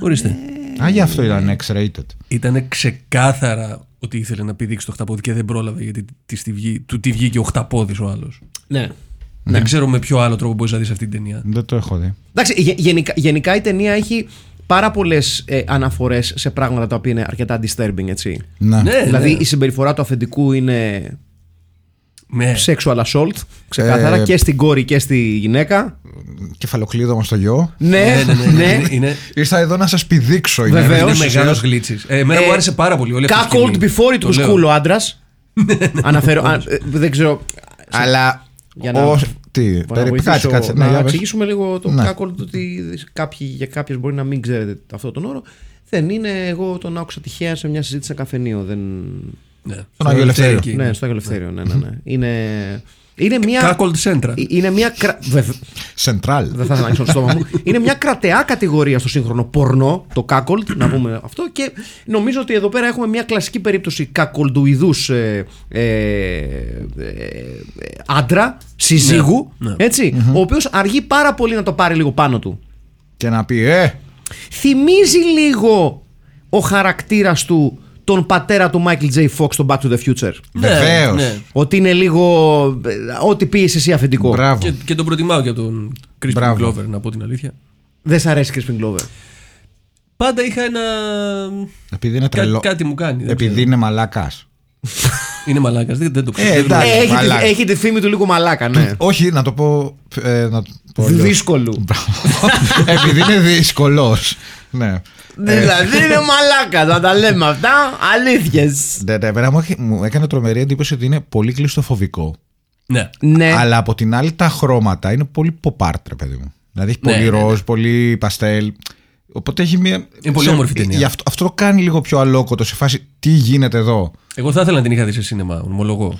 Ορίστε. Α, γι' αυτό ήταν X-rated. Ήταν ξεκάθαρα ότι ήθελε να πηδήξει το χταπόδι και δεν πρόλαβε γιατί της τη βγή- του τη βγήκε ο χταπόδι ο άλλος. Ναι. Δεν ξέρω με ποιο άλλο τρόπο μπορείς να δεις αυτή την ταινία. Δεν το έχω δει. Εντάξει, γε- γενικά, γενικά η ταινία έχει πάρα πολλές ε, αναφορές σε πράγματα τα οποία είναι αρκετά disturbing, έτσι. Ναι. Ναι, δηλαδή ναι. η συμπεριφορά του αφεντικού είναι Ναι. sexual assault, ξεκάθαρα, Ε, και στην κόρη και στη γυναίκα. Κεφαλοκλείδωμα στο γιο. Ναι, Ναι, ναι, ναι, είναι- είναι, Ήρθα εδώ να σας πηδήξω. είναι Βεβαίως. είναι ευθύς μεγάλος ουσίας. γλίτσις. Ε, εμένα μου Ε, άρεσε πάρα πολύ. Όλη αυτή η Cuckold σκηνή. before it Το was λέω. cool ο άντρας. <laughs> Αναφέρω. α, ε, δεν ξέρω. Αλλά. Για να- ως- Τι, Μπορώ να περί- βοηθήσω, κάτσε, κάτσε. να Ναι, για πες. εξηγήσουμε λίγο το Ναι. cuckold ότι κάποιοι, για κάποιε μπορεί να μην ξέρετε αυτό τον όρο. Δεν είναι, εγώ τον άκουσα τυχαία σε μια συζήτηση σε καφενείο. Δεν... Ναι. Στον Στο Άγιο Ελευθέριο. εκεί. Ναι, στο Άγιο Ελευθέριο, ναι, ναι, ναι. Είναι, είναι μια. Cuckold Central. Είναι μια. κρα- Βεβ- Σεντράλ. Δεν θα ήθελα να ανοίξω το στόμα μου. Είναι μια κρατεά κατηγορία στο σύγχρονο πορνό, το cuckold, να πούμε αυτό. Και νομίζω ότι εδώ πέρα έχουμε μια κλασική περίπτωση cuckoldουιδού ε, ε, ε, ε, άντρα, συζύγου, Ναι, ναι. έτσι, ο οποίος αργεί πάρα πολύ να το πάρει λίγο πάνω του. Και να πει, ε, Θυμίζει λίγο ο χαρακτήρας του τον πατέρα του Michael J. Fox στο Back to the Future. Ναι, Βεβαίως. ναι. Ότι είναι λίγο. ε, Ό,τι πήγε εσύ αφεντικό. μπράβο. Και, και τον προτιμάω και από τον Crispin Μπράβο. Glover, να πω την αλήθεια. Δεν σ' αρέσει Crispin Glover. Πάντα είχα ένα. Επειδή είναι Κά- τρελό. κάτι μου κάνει. δεν Επειδή ξέρω. είναι μαλάκας. <laughs> Είναι μαλάκας. Δεν, δεν το ξέρω. Ε, Δεν το εντάξει. Ε, έχει, τη, μαλάκας. έχει τη φήμη του λίγο μαλάκα, ναι. <clears throat> Όχι, να το πω. Ε, να το πω αλλιώς. Δύσκολου. <laughs> Επειδή είναι δύσκολος. Ναι. Δηλαδή είναι μαλάκα, να τα λέμε αυτά. Αλήθειες. Ναι, ναι, εμένα μου, έχει- μου έκανε τρομερή εντύπωση ότι είναι πολύ κλειστοφοβικό. Ναι. Ναι. Αλλά από την άλλη τα χρώματα είναι πολύ ποπάρτ, ρε παιδί μου. Δηλαδή έχει Ναι, πολύ ναι, ναι. ροζ, πολύ παστέλ. Οπότε έχει μια. Είναι πολύ σε- όμορφη ταινία. Γι' αυτό, αυτό το κάνει λίγο πιο αλόκοτο σε φάση τι γίνεται εδώ; Εγώ θα ήθελα να την είχα δει σε σίνεμα, ομολογώ.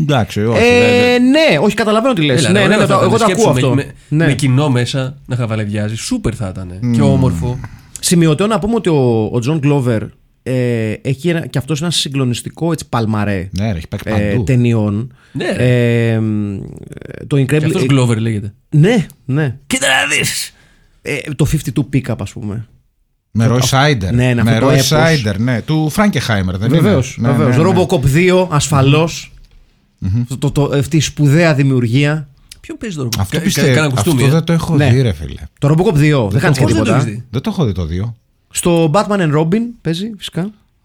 Εντάξει, όχι. Ε, ναι, όχι, καταλαβαίνω τι λες. Έλα, Ναι, ρε, ναι, ωραίο ναι, θα το- ήταν. εγώ το Σκέψου ακούω με- αυτό. Με, Ναι. με κοινό μέσα να χαβαλεδιάζει. Σούπερ θα ήταν. Και όμορφο. Σημειωτέον να πούμε ότι ο, ο Τζον Γκλόβερ ε, έχει ένα, και αυτός ένα συγκλονιστικό έτσι, παλμαρέ Ναι, ρε, έχει παίξει ε, παντού. ταινιών. Ναι. Ε, μ, το Και Incredible. αυτός ε, Glover λέγεται. ναι, ναι. Κοίτα να δεις! Ε, το 52 Pickup, ας πούμε. Με Roy Σάιντερ. Ναι, ναι, με αυτό το Roy έπος. Σάιντερ, ναι. Του Φράγκεχάιμερ, δεν Βεβαίως. είναι. Ναι, Βεβαίως. ναι, ναι. Robocop 2, ασφαλώς. Το, το, αυτή η σπουδαία δημιουργία. Ποιον παίζει τώρα. Αυτό Κα- πιστεύω. Κάνα Αυτό κουστούμι. ε; δεν το έχω Ναι. δει, ρε φίλε. Το Robocop 2 δεν κάνεις και Πώς δεν το τίποτα. έχεις δει; Δεν το έχω δει το δύο. Στο Batman and Robin παίζει φυσικά.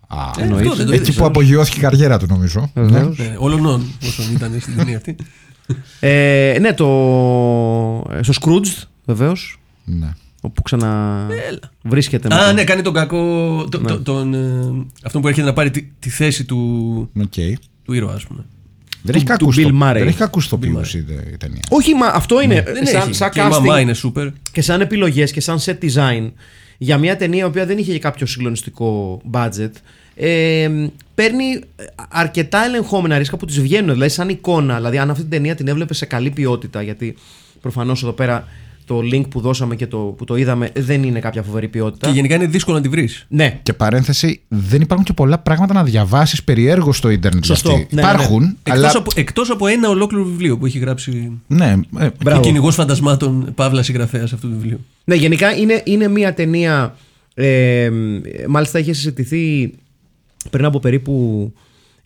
Α, Ε, αυτό δεν το Εκεί είδες, που όλος. απογειώθηκε η καριέρα του, νομίζω. Βεβαίως. Ναι, όλων όσων ήταν στην ταινία αυτή. Ε, ναι, το. Στο Scrooged, βεβαίως. Ναι. Όπου ξανα. Βρίσκεται. με Α, το- ναι, κάνει τον κακό. το- το- τον, ε, αυτόν που έρχεται να πάρει τη, τη θέση του, Οκ. του ήρωα, ας πούμε. Δεν έχει του κακούς Bill το- Murray. δεν έχει κακούς ηθοποιούς η η ταινία. Όχι, μα αυτό είναι. Δεν σαν, έχει. σαν και η μαμά casting είναι super. και σαν επιλογές και σαν set design για μια ταινία η οποία δεν είχε κάποιο συγκλονιστικό budget. Ε, παίρνει αρκετά ελεγχόμενα ρίσκα που τη βγαίνουν. Δηλαδή, σαν εικόνα. Δηλαδή, αν αυτή την ταινία την έβλεπε σε καλή ποιότητα, γιατί προφανώς εδώ πέρα το link που δώσαμε και το, που το είδαμε δεν είναι κάποια φοβερή ποιότητα. Και γενικά είναι δύσκολο να τη βρεις. Ναι, Και παρένθεση, δεν υπάρχουν και πολλά πράγματα να διαβάσεις περιέργως στο ίντερνετ. για Σωστό. αυτή. Ναι, ναι, ναι. Υπάρχουν, Εκτός αλλά. από, εκτός από ένα ολόκληρο βιβλίο που έχει γράψει Ναι, ε, Μπράβο. ο κυνηγός φαντασμάτων Παύλα συγγραφέας αυτού του βιβλίου. Ναι, γενικά είναι, είναι μια ταινία. Ε, μάλιστα είχε συζητηθεί πριν από περίπου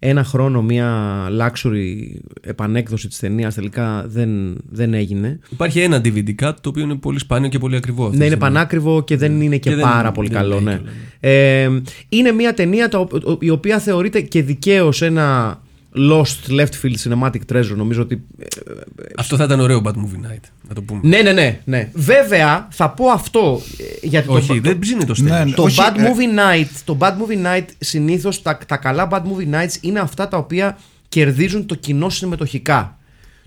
ένα χρόνο μια luxury επανέκδοση της ταινίας τελικά δεν, δεν έγινε. Υπάρχει ένα DVD cut το οποίο είναι πολύ σπάνιο και πολύ ακριβό. αυτή Ναι, τη είναι στιγμή. πανάκριβο και δεν είναι και, Και δεν- πάρα πολύ δεν καλό. λέει Ναι. κιόλα, ναι. Ε, είναι μια ταινία τα, ο- η οποία θεωρείται και δικαίως ένα lost left field cinematic treasure. Νομίζω ότι Αυτό θα ήταν ωραίο Bad Movie Night, να το πούμε. Ναι, ναι, ναι. ναι. Βέβαια, θα πω αυτό. ε, Γιατί το- Όχι, το, δεν ψήνει το στέλνο. Ναι, ναι. το, Όχι, bad ε, movie night, το bad movie night συνήθως τα, τα καλά bad movie nights είναι αυτά τα οποία κερδίζουν το κοινό συμμετοχικά.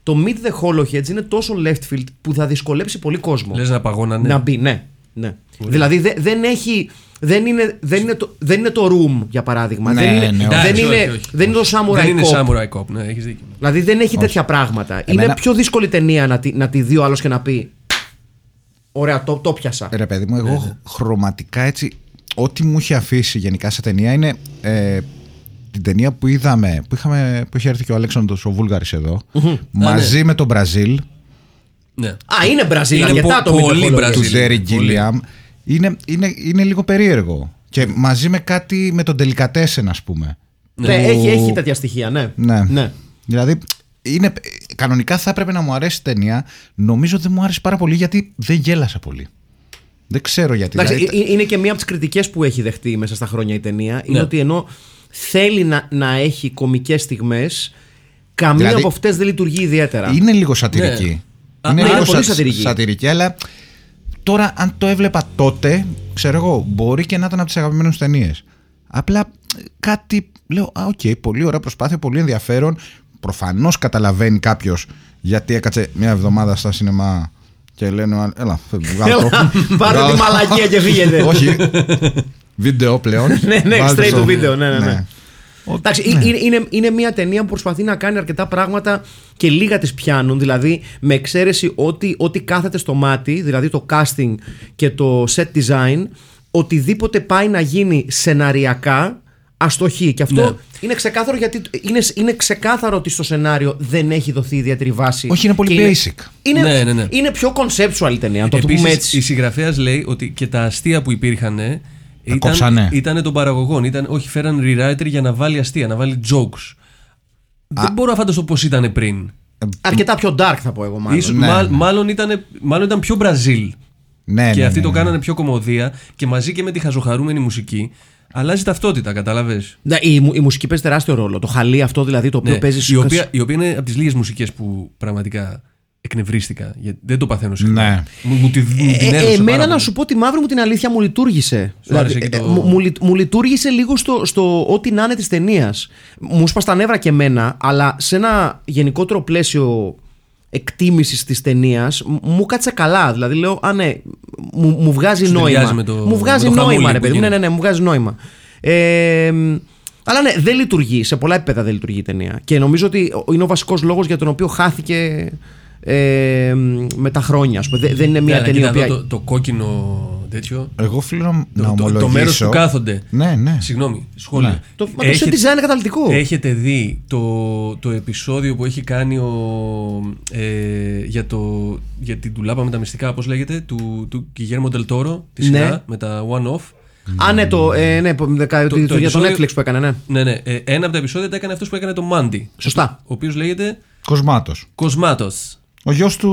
Το Meet the Hollowheads είναι τόσο left field που θα δυσκολέψει πολύ κόσμο Λες να παγώνανε. να μπει. Ναι, ναι. Δηλαδή δε- δεν έχει. Δεν είναι, δεν, είναι το, δεν είναι το room για παράδειγμα. Ναι, δεν, είναι, ναι, δεν, Εντάξει, είναι, όχι, όχι. δεν είναι το Samurai Δεν είναι Cop. Samurai Cop, ναι, έχεις δίκιο. Δηλαδή δεν έχει τέτοια πράγματα. Είναι Εμένα- πιο δύσκολη ταινία να τη, να τη δει ο άλλος και να πει. Ωραία, το, το πιάσα. Ρε παιδί μου, Ναι, εγώ χρωματικά έτσι. Ό,τι μου είχε αφήσει γενικά σε ταινία είναι ε, την ταινία που είδαμε, που, είχαμε, που είχε έρθει και ο Αλέξανδρος ο Βούλγαρης εδώ, μαζί με τον Μπραζίλ, Ναι. Α, είναι Μπραζίλ, Είναι αρκετά πο- το Meet the πολύ Hollowheads. Μπραζίλ. του Τζέρι πολύ. Γκίλιαμ. Είναι, είναι, είναι λίγο περίεργο. Και μαζί με κάτι με τον Τελικατέσεν, ας πούμε. Ναι, Που- έχει, έχει τέτοια στοιχεία, ναι. Ναι. ναι. Δηλαδή, είναι, κανονικά θα έπρεπε να μου αρέσει η ταινία. Νομίζω δεν μου άρεσε πάρα πολύ γιατί δεν γέλασα πολύ. Δεν ξέρω γιατί. Εντάξει, Δηλαδή, ε- ε- είναι και μία από τις κριτικές που έχει δεχτεί μέσα στα χρόνια η ταινία. Είναι Ναι. ότι ενώ θέλει να, να έχει κομικές στιγμές, καμία Δηλαδή, από αυτές δεν λειτουργεί ιδιαίτερα. Είναι λίγο σατυρική. Α, Είναι ναι, λίγο είναι πολύ σα- σατυρική. σατυρική, αλλά τώρα αν το έβλεπα τότε, ξέρω εγώ, μπορεί και να ήταν από τις αγαπημένες ταινίες. Απλά ε, κάτι. Λέω, Α, οκ, πολύ ωραία προσπάθεια, πολύ ενδιαφέρον. Προφανώς καταλαβαίνει κάποιος γιατί έκατσε μια εβδομάδα στα σινεμά και λένε, ο άλλος, Έλα, <laughs> βγάλω το. Έλα, πάρε Βγάλω τη το». μαλακία και φύγετε. Όχι. <laughs> Βίντεο πλέον. ναι, ναι, Βάλτε straight στο- to video, ναι, ναι, ναι. Ο- Εντάξει, ναι. είναι, είναι, είναι μια ταινία που προσπαθεί να κάνει αρκετά πράγματα και λίγα τις πιάνουν. Δηλαδή, με εξαίρεση ότι, ότι κάθεται στο μάτι, δηλαδή το casting και το set design, οτιδήποτε πάει να γίνει σεναριακά, αστοχή. Και αυτό Ναι. είναι ξεκάθαρο γιατί είναι, είναι ξεκάθαρο ότι στο σενάριο δεν έχει δοθεί ιδιαίτερη βάση. Όχι, είναι πολύ Και basic. Είναι, Ναι, ναι, ναι. είναι πιο conceptual η ταινία, να το πούμε Επίσης, έτσι. η συγγραφέας λέει ότι και τα αστεία που υπήρχαν ε, ήταν, κόψανε. ήταν των παραγωγών. Ήταν, όχι, φέραν rewriter για να βάλει αστεία, να βάλει jokes. Δεν μπορώ να φανταστώ πώς ήταν πριν. Αρκετά πιο dark θα πω εγώ μάλλον. Ίσως, ναι, μα- ναι. Μάλλον, ήταν, μάλλον ήταν πιο Μπραζίλ. Ναι, και ναι, αυτοί ναι, το ναι. κάνανε πιο κομμωδία και μαζί και με τη χαζοχαρούμενη μουσική αλλάζει ταυτότητα, κατάλαβε. Ναι, η, μου- η μουσική παίζει τεράστιο ρόλο. Το χαλί αυτό δηλαδή το οποίο Ναι, παίζει η, οποία, η οποία είναι από τις λίγες μουσικές που πραγματικά εκνευρίστηκα. Γιατί δεν το παθαίνω συχνά. Ναι. Μου, μου, τη, μου την Ε, έδωσε εμένα πάρα να πολύ. σου πω τη μαύρη μου την αλήθεια μου λειτουργήσε. Σου άρεσε και ε, το- μου, μου, λει- μου λειτουργήσε λίγο στο, στο ό,τι να είναι της ταινίας. Μου σπα τα νεύρα και εμένα, αλλά σε ένα γενικότερο πλαίσιο εκτίμησης της ταινίας μου κάτσε καλά. Δηλαδή λέω, Α, ναι, μου, μου βγάζει Σου νόημα. ταιριάζει με το- μου βγάζει με το χαμούλι νόημα, ρε που παιδί μου. Ναι, γίνεται. ναι, ναι, μου βγάζει νόημα. Ε, αλλά ναι, δεν λειτουργεί. Σε πολλά επίπεδα δεν λειτουργεί η ταινία. Και νομίζω ότι είναι ο βασικός λόγος για τον οποίο χάθηκε ε, με τα χρόνια. Ας πούμε. Δεν- Δεν είναι μια Ναι, αλλά ταινία. κοίτα οποία- εδώ το, το κόκκινο τέτοιο. Εγώ οφείλω να Το, το, ομολογήσω. το μέρος που κάθονται. Ναι, ναι. Συγγνώμη, σχόλιο. Ναι. Το, μα το set design είναι καταλητικό. Έχετε δει το, το επεισόδιο που έχει κάνει ο, ε, για, το, για την τουλάπα με τα μυστικά, πώς λέγεται, του, του Guillermo del Toro, τη Ναι. σειρά με τα one-off. Α, ναι, το, ε, ναι, που- δεκα- Το- το- το για το επεισόδιο- Netflix που έκανε, ναι. Ναι, ναι. ε, ένα από τα επεισόδια τα έκανε αυτός που έκανε το Mandy. Σωστά. Ο οποίος λέγεται Κοσμάτος. Κοσμάτος. Ο γιος του.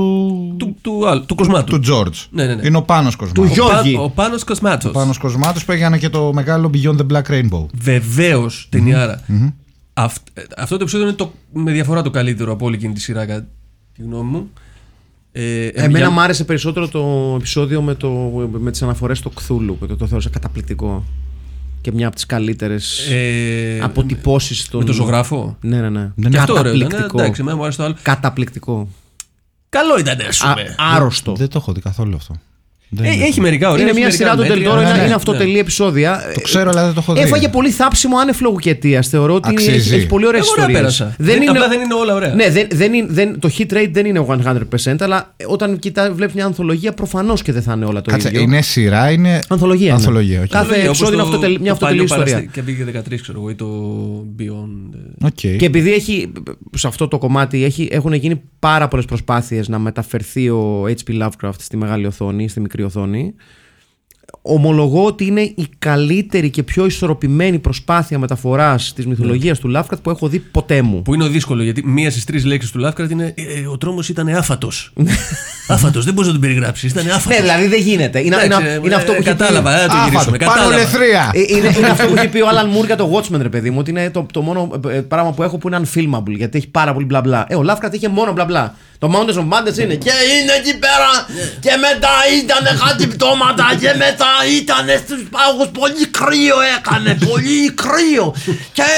Του, του, άλλου, του Κοσμάτου. του George. Ναι, ναι, ναι. Είναι ο Πάνος Κοσμάτο. Του Γιώργη. Ο, Πα, ο Πάνος Κοσμάτος. Ο Πάνος Κοσμάτος που έγινε και το μεγάλο Beyond the Black Rainbow. Βεβαίως ταινιάρα. Αυτ- ε, αυτό το επεισόδιο είναι το, με διαφορά το καλύτερο από όλη εκείνη τη σειρά, κατά τη γνώμη μου. Ε, Εμένα για- μου άρεσε περισσότερο το επεισόδιο με, το, με τις αναφορές στο Κθούλου που το, το θεώρησα καταπληκτικό και μια από τις καλύτερες ε, αποτυπώσεις των... Με το ζωγράφο; Ναι, ναι, ναι. Και αυτό ωραίο ήταν. Καταπληκτικό. Εντάξει, εμένα μου άρεσε το άλλο. Καταπληκτικό. Καλό ήταν, α Α, πούμε. άρρωστο. Δεν το έχω δει καθόλου αυτό. Δεν Ε, είναι. έχει μερικά ωραία. είναι έχει μια μερικά σειρά του μέτρια. Τελτόρο, ναι, είναι, ναι, είναι αυτοτελή επεισόδια. Το ξέρω, αλλά δεν το έχω δει. Έφαγε πολύ θάψιμο άνευ λόγου και αιτία. Θεωρώ ότι Αξίζει. έχει, έχει πολύ ωραίες Εγώ ωραία ιστορίες. πέρασα. Δεν- απλά δεν είναι όλα ωραία. Ναι, δεν, δεν είναι, δεν, το hit rate δεν είναι 100%, αλλά όταν κοιτάς, βλέπεις μια ανθολογία, προφανώς και δεν θα είναι όλα το Κάτσε, ίδιο. είναι σειρά, είναι. Ανθολογία. είναι. Ανθολογία, οκ. Κάθε Όπως επεισόδιο είναι το- αυτοτελή- μια το αυτοτελή παλιό ιστορία. παραστή- Και πήγε 13, ξέρω εγώ, ή το Beyond. ε. Οκ. Και επειδή έχει, σε αυτό το κομμάτι έχει, έχουν γίνει πάρα πολλές προσπάθειες να μεταφερθεί ο H.P. Lovecraft στη μεγάλη οθόνη, στη μικρή οθόνη, ομολογώ ότι είναι η καλύτερη και πιο ισορροπημένη προσπάθεια μεταφοράς της μυθολογίας του Lovecraft που έχω δει ποτέ μου. Που είναι δύσκολο γιατί μία στις τρεις λέξεις του Lovecraft είναι ε, ε, ο τρόμος ήταν άφατος. <laughs> άφατος, δεν μπορείς να τον περιγράψεις. Ήταν άφατος. Ναι, δηλαδή δεν γίνεται. Είναι, είναι, είναι αυτό που έχει πει- Κατάλαβα, ε, το Άφατος, γυρίσουμε. πάνω Κατάλαβα. λεθρία. Ε, είναι, είναι αυτό που <laughs> έχει πει ο Άλαν Μουρ για το Watchmen, ρε παιδί μου, ότι είναι το, το μόνο ε, πράγμα που έχω που είναι unfilmable, γιατί έχει πάρα πολύ μπλα μπλα. Ε, ο Lovecraft είχε μόνο μπλα μπλα. Το Mountains of Madness είναι και είναι εκεί πέρα και μετά ήταν κάτι πτώματα και μετά ήταν στους πάγους πολύ κρύο έκανε, πολύ κρύο και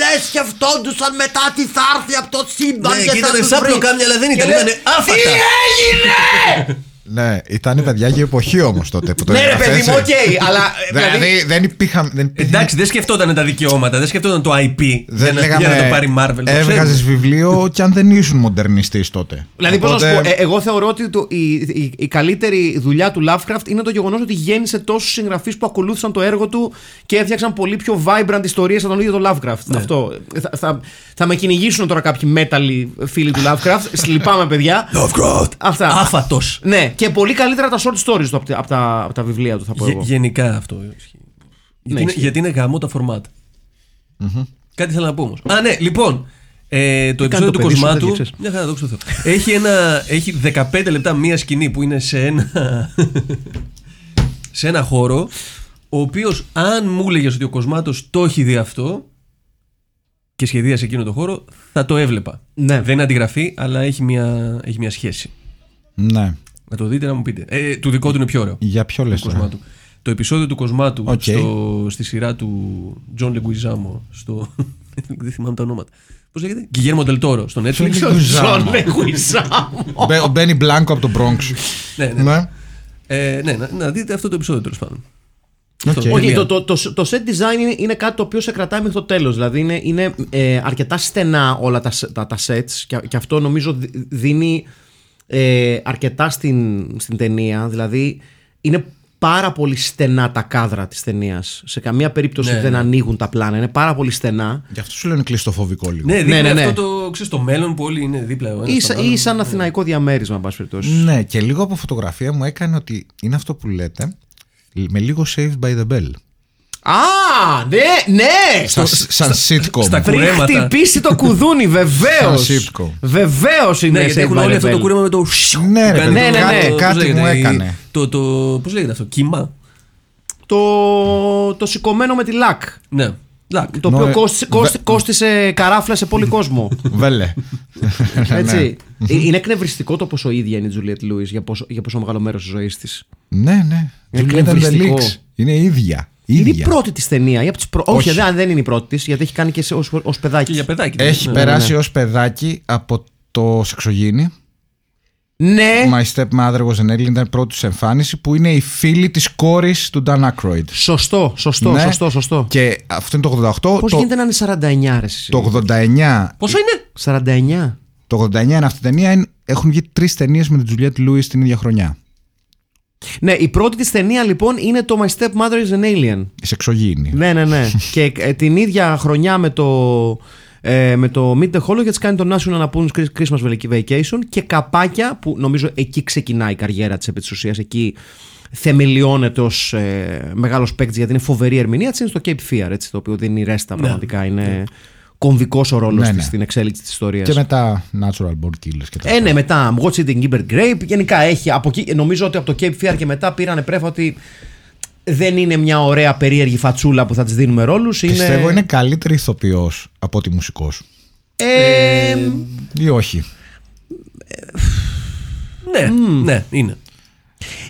λες σκεφτόντουσαν μετά τι θα έρθει από το σύμπαν Ναι, και και θα ήταν τους σάπιο βρει. κάμια, αλλά δεν Και ήταν, λες, ήτανε άφατα. Τι έγινε! <laughs> Ναι, ήταν παιδιά και εποχή όμως τότε που το Ναι ρε έγραφε, παιδί έτσι. μου, οκ, αλλά ε, δηλαδή Δηλαδή δεν υπήρχαν. Δεν υπήρχε- Εντάξει, δεν σκεφτόταν τα δικαιώματα, δεν σκεφτόταν το IP δεν για, να, λέγαμε. για να το πάρει Marvel. το Έβγαζες ξέρουμε. βιβλίο και αν δεν ήσουν μοντερνιστής τότε. Δηλαδή, πώς να σου Οπότε- πω, ε, εγώ θεωρώ ότι το, η, η, η καλύτερη δουλειά του Lovecraft είναι το γεγονός ότι γέννησε τόσους συγγραφείς που ακολούθησαν το έργο του και έφτιαξαν πολύ πιο vibrant ιστορίες από τον ίδιο τον Lovecraft. Αυτό. Θα, θα, θα με κυνηγήσουν τώρα κάποιοι μέταλλοι φίλοι του Lovecraft. <laughs> Λυπάμαι, παιδιά. Lovecraft. Αυτά. Άφατος. Ναι, και πολύ καλύτερα τα short stories του από, τα- από, τα, από τα βιβλία του, θα πω εγώ. γενικά αυτό ισχύει. Γιατί, είναι, ισχύει. γιατί είναι γαμό τα format. Κάτι θέλω να πω όμως. Α, ναι, λοιπόν. Ε, το επεισόδιο το του παιδί σου, Κοσμάτου. τέτοιο, ξέρεις. Μια χαρά, δόξα τω Θεώ. έχει, ένα, έχει 15 λεπτά μία σκηνή που είναι σε ένα. σε ένα χώρο. Ο οποίος, αν μου έλεγες ότι ο Κοσμάτος το έχει δει αυτό και σχεδίασε εκείνο το χώρο, θα το έβλεπα. Ναι. Δεν είναι αντιγραφή, αλλά έχει μια, έχει μια σχέση. Ναι. Να το δείτε να μου πείτε. Ε, του δικό του είναι πιο ωραίο. Για ποιο λες Του Κοσμάτου. Το επεισόδιο του Κοσμάτου Οκ. στο, στη σειρά του Τζον Λεγκουιζάμο. Στο. <laughs> δεν θυμάμαι τα ονόματα. Πώς λέγεται; Γκιγέρμο ντελ Τόρο στο Netflix. Leguizamo. John Leguizamo. Ο Μπένι Μπλάνκο από τον Bronx. ναι, ναι. Ναι. Ε, ναι, να, να δείτε αυτό το επεισόδιο τέλος πάντων. Οκ. Αυτό. Όχι, Τελεία. το, το, το, το set design είναι, είναι κάτι το οποίο σε κρατάει μέχρι το τέλος. Δηλαδή είναι, είναι ε, αρκετά στενά όλα τα, σε- τα, τα sets και, και αυτό νομίζω δι- δίνει ε, αρκετά στην, στην ταινία. Δηλαδή είναι πάρα πολύ στενά τα κάδρα της ταινίας. Σε καμία περίπτωση Ναι, δεν ναι. ανοίγουν τα πλάνα. Είναι πάρα πολύ στενά. Γι' αυτό σου λένε κλειστοφοβικό λίγο. Ναι, δείχνει ναι, ναι. αυτό το, ξέρεις, το μέλλον που όλοι είναι δίπλα. ο ένας Ή, στον σα- άλλον. ή σαν αθηναϊκό διαμέρισμα, εν πάση περιπτώσει. Ναι, και λίγο από φωτογραφία μου έκανε ότι είναι αυτό που λέτε. Με λίγο saved by the bell. Α, ναι, ναι! Σαν, σαν sitcom. στα Πριν κουρέματα. χτυπήσει το κουδούνι, βεβαίως. Σαν sitcom. Βεβαίως Ναι, είναι γιατί Saved έχουν by όλοι the αυτό το Bell. κούρεμα με το. Ναι, ρε, Κάνει παιδί, το- κάτι- πώς κάτι λέγεται, μου η- έκανε. Το, το, πώς λέγεται αυτό, κύμα; Το, το σηκωμένο με τη λακ. Ναι. Λακ. Το οποίο Νο- κόστησε, βε- κόστη- κόστησε καράφλα σε πολύ κόσμο. Βέλε. <laughs> Έτσι. Ε, Είναι εκνευριστικό το πόσο ίδια είναι η Τζουλιέτ Λούις για πόσο, για πόσο μεγάλο μέρος της ζωής της. ναι, ναι. Είναι Juliette and the εκνευριστικό. Leaks. Είναι ίδια. Είναι η ίδια. πρώτη της ταινία. ή από τις προ- Όχι, Όχι. δεν, δεν είναι η πρώτη της, γιατί έχει κάνει και ως Και παιδάκι. για παιδάκι. Έχει ναι. περάσει ως παιδάκι από το Σεξογίνη. Ναι, My Stepmother was an Alien ήταν η πρώτη της εμφάνιση που είναι η φίλη της κόρης του Dan Aykroyd. σωστό, σωστό, Ναι. σωστό, σωστό. Και αυτό είναι το 88. Πώς το, γίνεται να είναι 49 ρε, εσύ. το 89. Πόσο είναι; 49. Το 89 είναι αυτή η ταινία. είναι- Έχουν βγει τρεις ταινίες με την Juliette Lewis την ίδια χρονιά. Ναι, η πρώτη της ταινία λοιπόν είναι το My Stepmother is an Alien. Η Σεξογίνη. Ναι, ναι, ναι. <laughs> και ε, την ίδια χρονιά με το, ε, με το Meet the Holocaust κάνει το National Lampoon's Christmas Vacation και καπάκια που νομίζω εκεί ξεκινάει η καριέρα της επί της ουσίας. Εκεί θεμελιώνεται ως ε, μεγάλος παίκτης γιατί είναι φοβερή ερμηνεία της είναι στο Cape Fear έτσι, το οποίο δίνει ρέστα πραγματικά είναι κομβικός ο ρόλος Ναι, της ναι. στην εξέλιξη της ιστορίας. Και μετά Natural Born Killers και τα Ε, ναι, μετά Watch Eating Gilbert Grape. Γενικά έχει. Από εκεί, νομίζω ότι από το Cape Fear και μετά πήρανε πρέφα ότι δεν είναι μια ωραία περίεργη φατσούλα που θα της δίνουμε ρόλους. Πιστεύω είναι καλύτερη ηθοποιός από ότι μουσικός. Ε, Ή όχι. Ναι, ναι, είναι.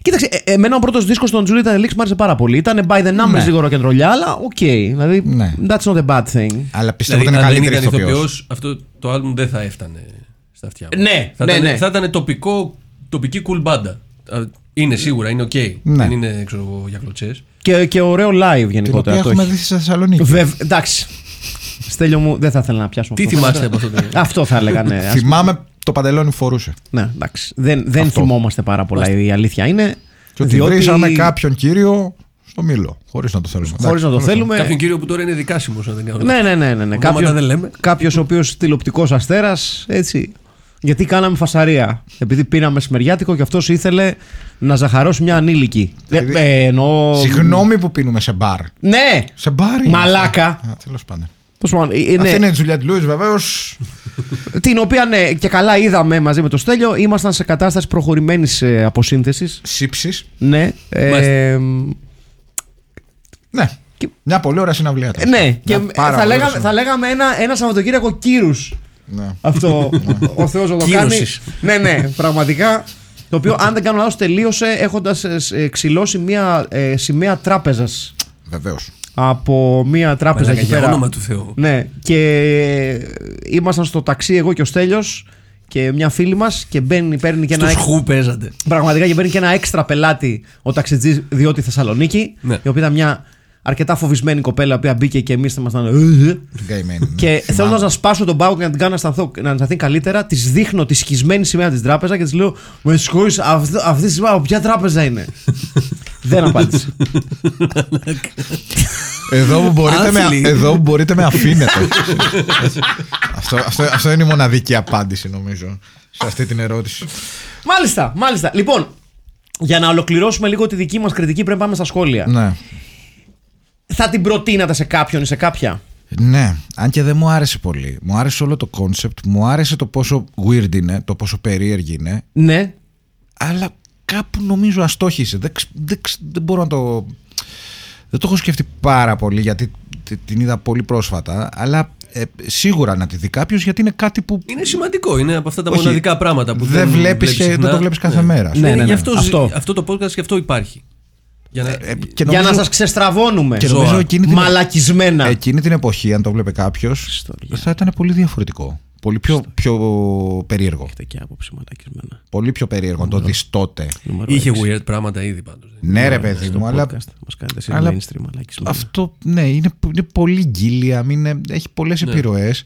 Κοίταξε, ε, εμένα ο πρώτος δίσκος των Juliet and the Licks μου άρεσε πάρα πολύ. Ήταν by the numbers Ναι. λίγο ροκεντρολιά, αλλά οκ. Δηλαδή, Ναι. that's not a bad thing. Αλλά πιστεύω Δηλαδή, ότι είναι αν δεν καλύτερη ήταν ηθοποιός. ηθοποιός, αυτό το album δεν θα έφτανε στα αυτιά μου. Ναι, θα ναι, ήταν, ναι. Θα ήταν τοπικό, τοπική cool μπάντα. Α, Είναι σίγουρα, είναι οκ. Ναι. Δεν είναι ξέρω, εγώ, για κλωτσές. Και, και ωραίο live Την γενικότερα. οποία το έχουμε έχεις. δει στη Θεσσαλονίκη. Βεβ- εντάξει. Στέλιο μου, δεν θα ήθελα να πιάσουμε Τι αυτό. θυμάστε από αυτό το. Αυτό θα έλεγα, ναι. Ας- Θυμάμαι το παντελόνι που φορούσε. ναι, εντάξει. Δεν, δεν Αυτό. θυμόμαστε πάρα πολλά. Η αλήθεια είναι. Και ότι διότι- βρήσαμε κάποιον κύριο στο μήλο. Χωρίς να το θέλουμε. Χωρίς να το θέλουμε. Κάποιον κύριο που τώρα είναι δικάσιμος, αν δεν κάνω Ναι, ναι, ναι. ναι, ναι. Ονόματα δεν λέμε. κάποιος ο οποίος τηλεοπτικός αστέρας, έτσι. Γιατί κάναμε φασαρία. Επειδή πήραμε μεσημεριάτικο και αυτός ήθελε να ζαχαρώσει μια ανήλικη. Ε, Δηλαδή- ε, εννοώ... Συγγνώμη που πίνουμε σε μπαρ. Ναι! Σε μπαρ είναι. Μαλάκα. Τέλος πάντων. Πώς πω, ε, ε, ναι. Αυτή είναι η Τζουλιάτ Λούις, βεβαίως. Την οποία ναι, και καλά είδαμε μαζί με το Στέλιο. Ήμασταν σε κατάσταση προχωρημένης ε, αποσύνθεσης. Σύψης. Ναι. Ε, Μάλιστα. Ναι. Και- Μια πολύ ωραία συναυλία. ε, ναι. Και Μια πάρα θα, πολύ λέγαμε, ωραία θα λέγαμε ένα, ένα Σαββατοκύριακο κύρους. Ναι. Αυτό ο Θεός να το κάνει. Κύρωσης. Ναι, ναι, πραγματικά. Το οποίο, αν δεν κάνω λάθος, τελείωσε έχοντας ξυλώσει μια ε, σημαία τράπεζας. Βεβαίως. Από μια τράπεζα Μαλάκα, εκεί για πέρα. όνομα του Θεού. Ναι, και ήμασταν στο ταξί εγώ και ο Στέλιος και μια φίλη μας και μπαίνει, παίρνει και ένα Στο έξ- σχού παίζατε. Πραγματικά και παίρνει και ένα έξτρα πελάτη ο ταξιτζής διότι Θεσσαλονίκη. Ναι. Η οποία ήταν μια αρκετά φοβισμένη κοπέλα, η οποία μπήκε και εμείς ήμασταν. «Ε, Και θέλοντα να σπάσω τον πάγο και να την κάνω να αισθανθώ- να αισθανθεί καλύτερα, της δείχνω τη σχισμένη σημαία της τράπεζα και της λέω: Με συγχωρείς, αυτή, αυτή η σημαία από ποια τράπεζα είναι; Δεν απάντησε. Εδώ που μπορείτε, με, Άθλη. εδώ που μπορείτε με αφήνετε. αυτό, αυτό, αυτό είναι η μοναδική απάντηση νομίζω σε αυτή την ερώτηση. μάλιστα, μάλιστα. Λοιπόν, για να ολοκληρώσουμε λίγο τη δική μας κριτική, πρέπει να πάμε στα σχόλια. ναι. Θα την προτείνατε σε κάποιον ή σε κάποια; Ναι, αν και δεν μου άρεσε πολύ. Μου άρεσε όλο το κόνσεπτ, μου άρεσε το πόσο weird είναι, το πόσο περίεργη είναι, Ναι. αλλά κάπου νομίζω αστόχησε. Δεν, ξ- δεν, ξ- δεν μπορώ να το... Δεν το έχω σκεφτεί πάρα πολύ γιατί τε- την είδα πολύ πρόσφατα, αλλά ε, σίγουρα να τη δει κάποιος γιατί είναι κάτι που Είναι σημαντικό. Είναι από αυτά τα Όχι, μοναδικά πράγματα που δεν δεν, βλέπεις βλέπεις και δεν συχνά. το βλέπεις κάθε μέρα. Ναι, ναι, γι' ναι. αυτό, Αυτό. αυτό. το podcast γι' αυτό υπάρχει. Για να... Ε, και Για νομίζω- να σας ξεστραβώνουμε. και νομίζω ζώα. εκείνη την, Μαλακισμένα. εκείνη την εποχή, αν το βλέπει κάποιος, Ιστορία. θα ήταν πολύ διαφορετικό. Πολύ πιο, πιο περίεργο. Έχετε και άποψη μαλακισμένα. Πολύ πιο περίεργο να το δεις τότε. Νούμερο Είχε έξι. weird πράγματα ήδη πάντως. Ναι, ρε παιδί Στο μου, αλλά podcast μας κάνετε σε αλλά mainstream μαλακισμένα. αυτό ναι, είναι, είναι πολύ γκίλια, είναι, έχει πολλές Ναι. επιρροές.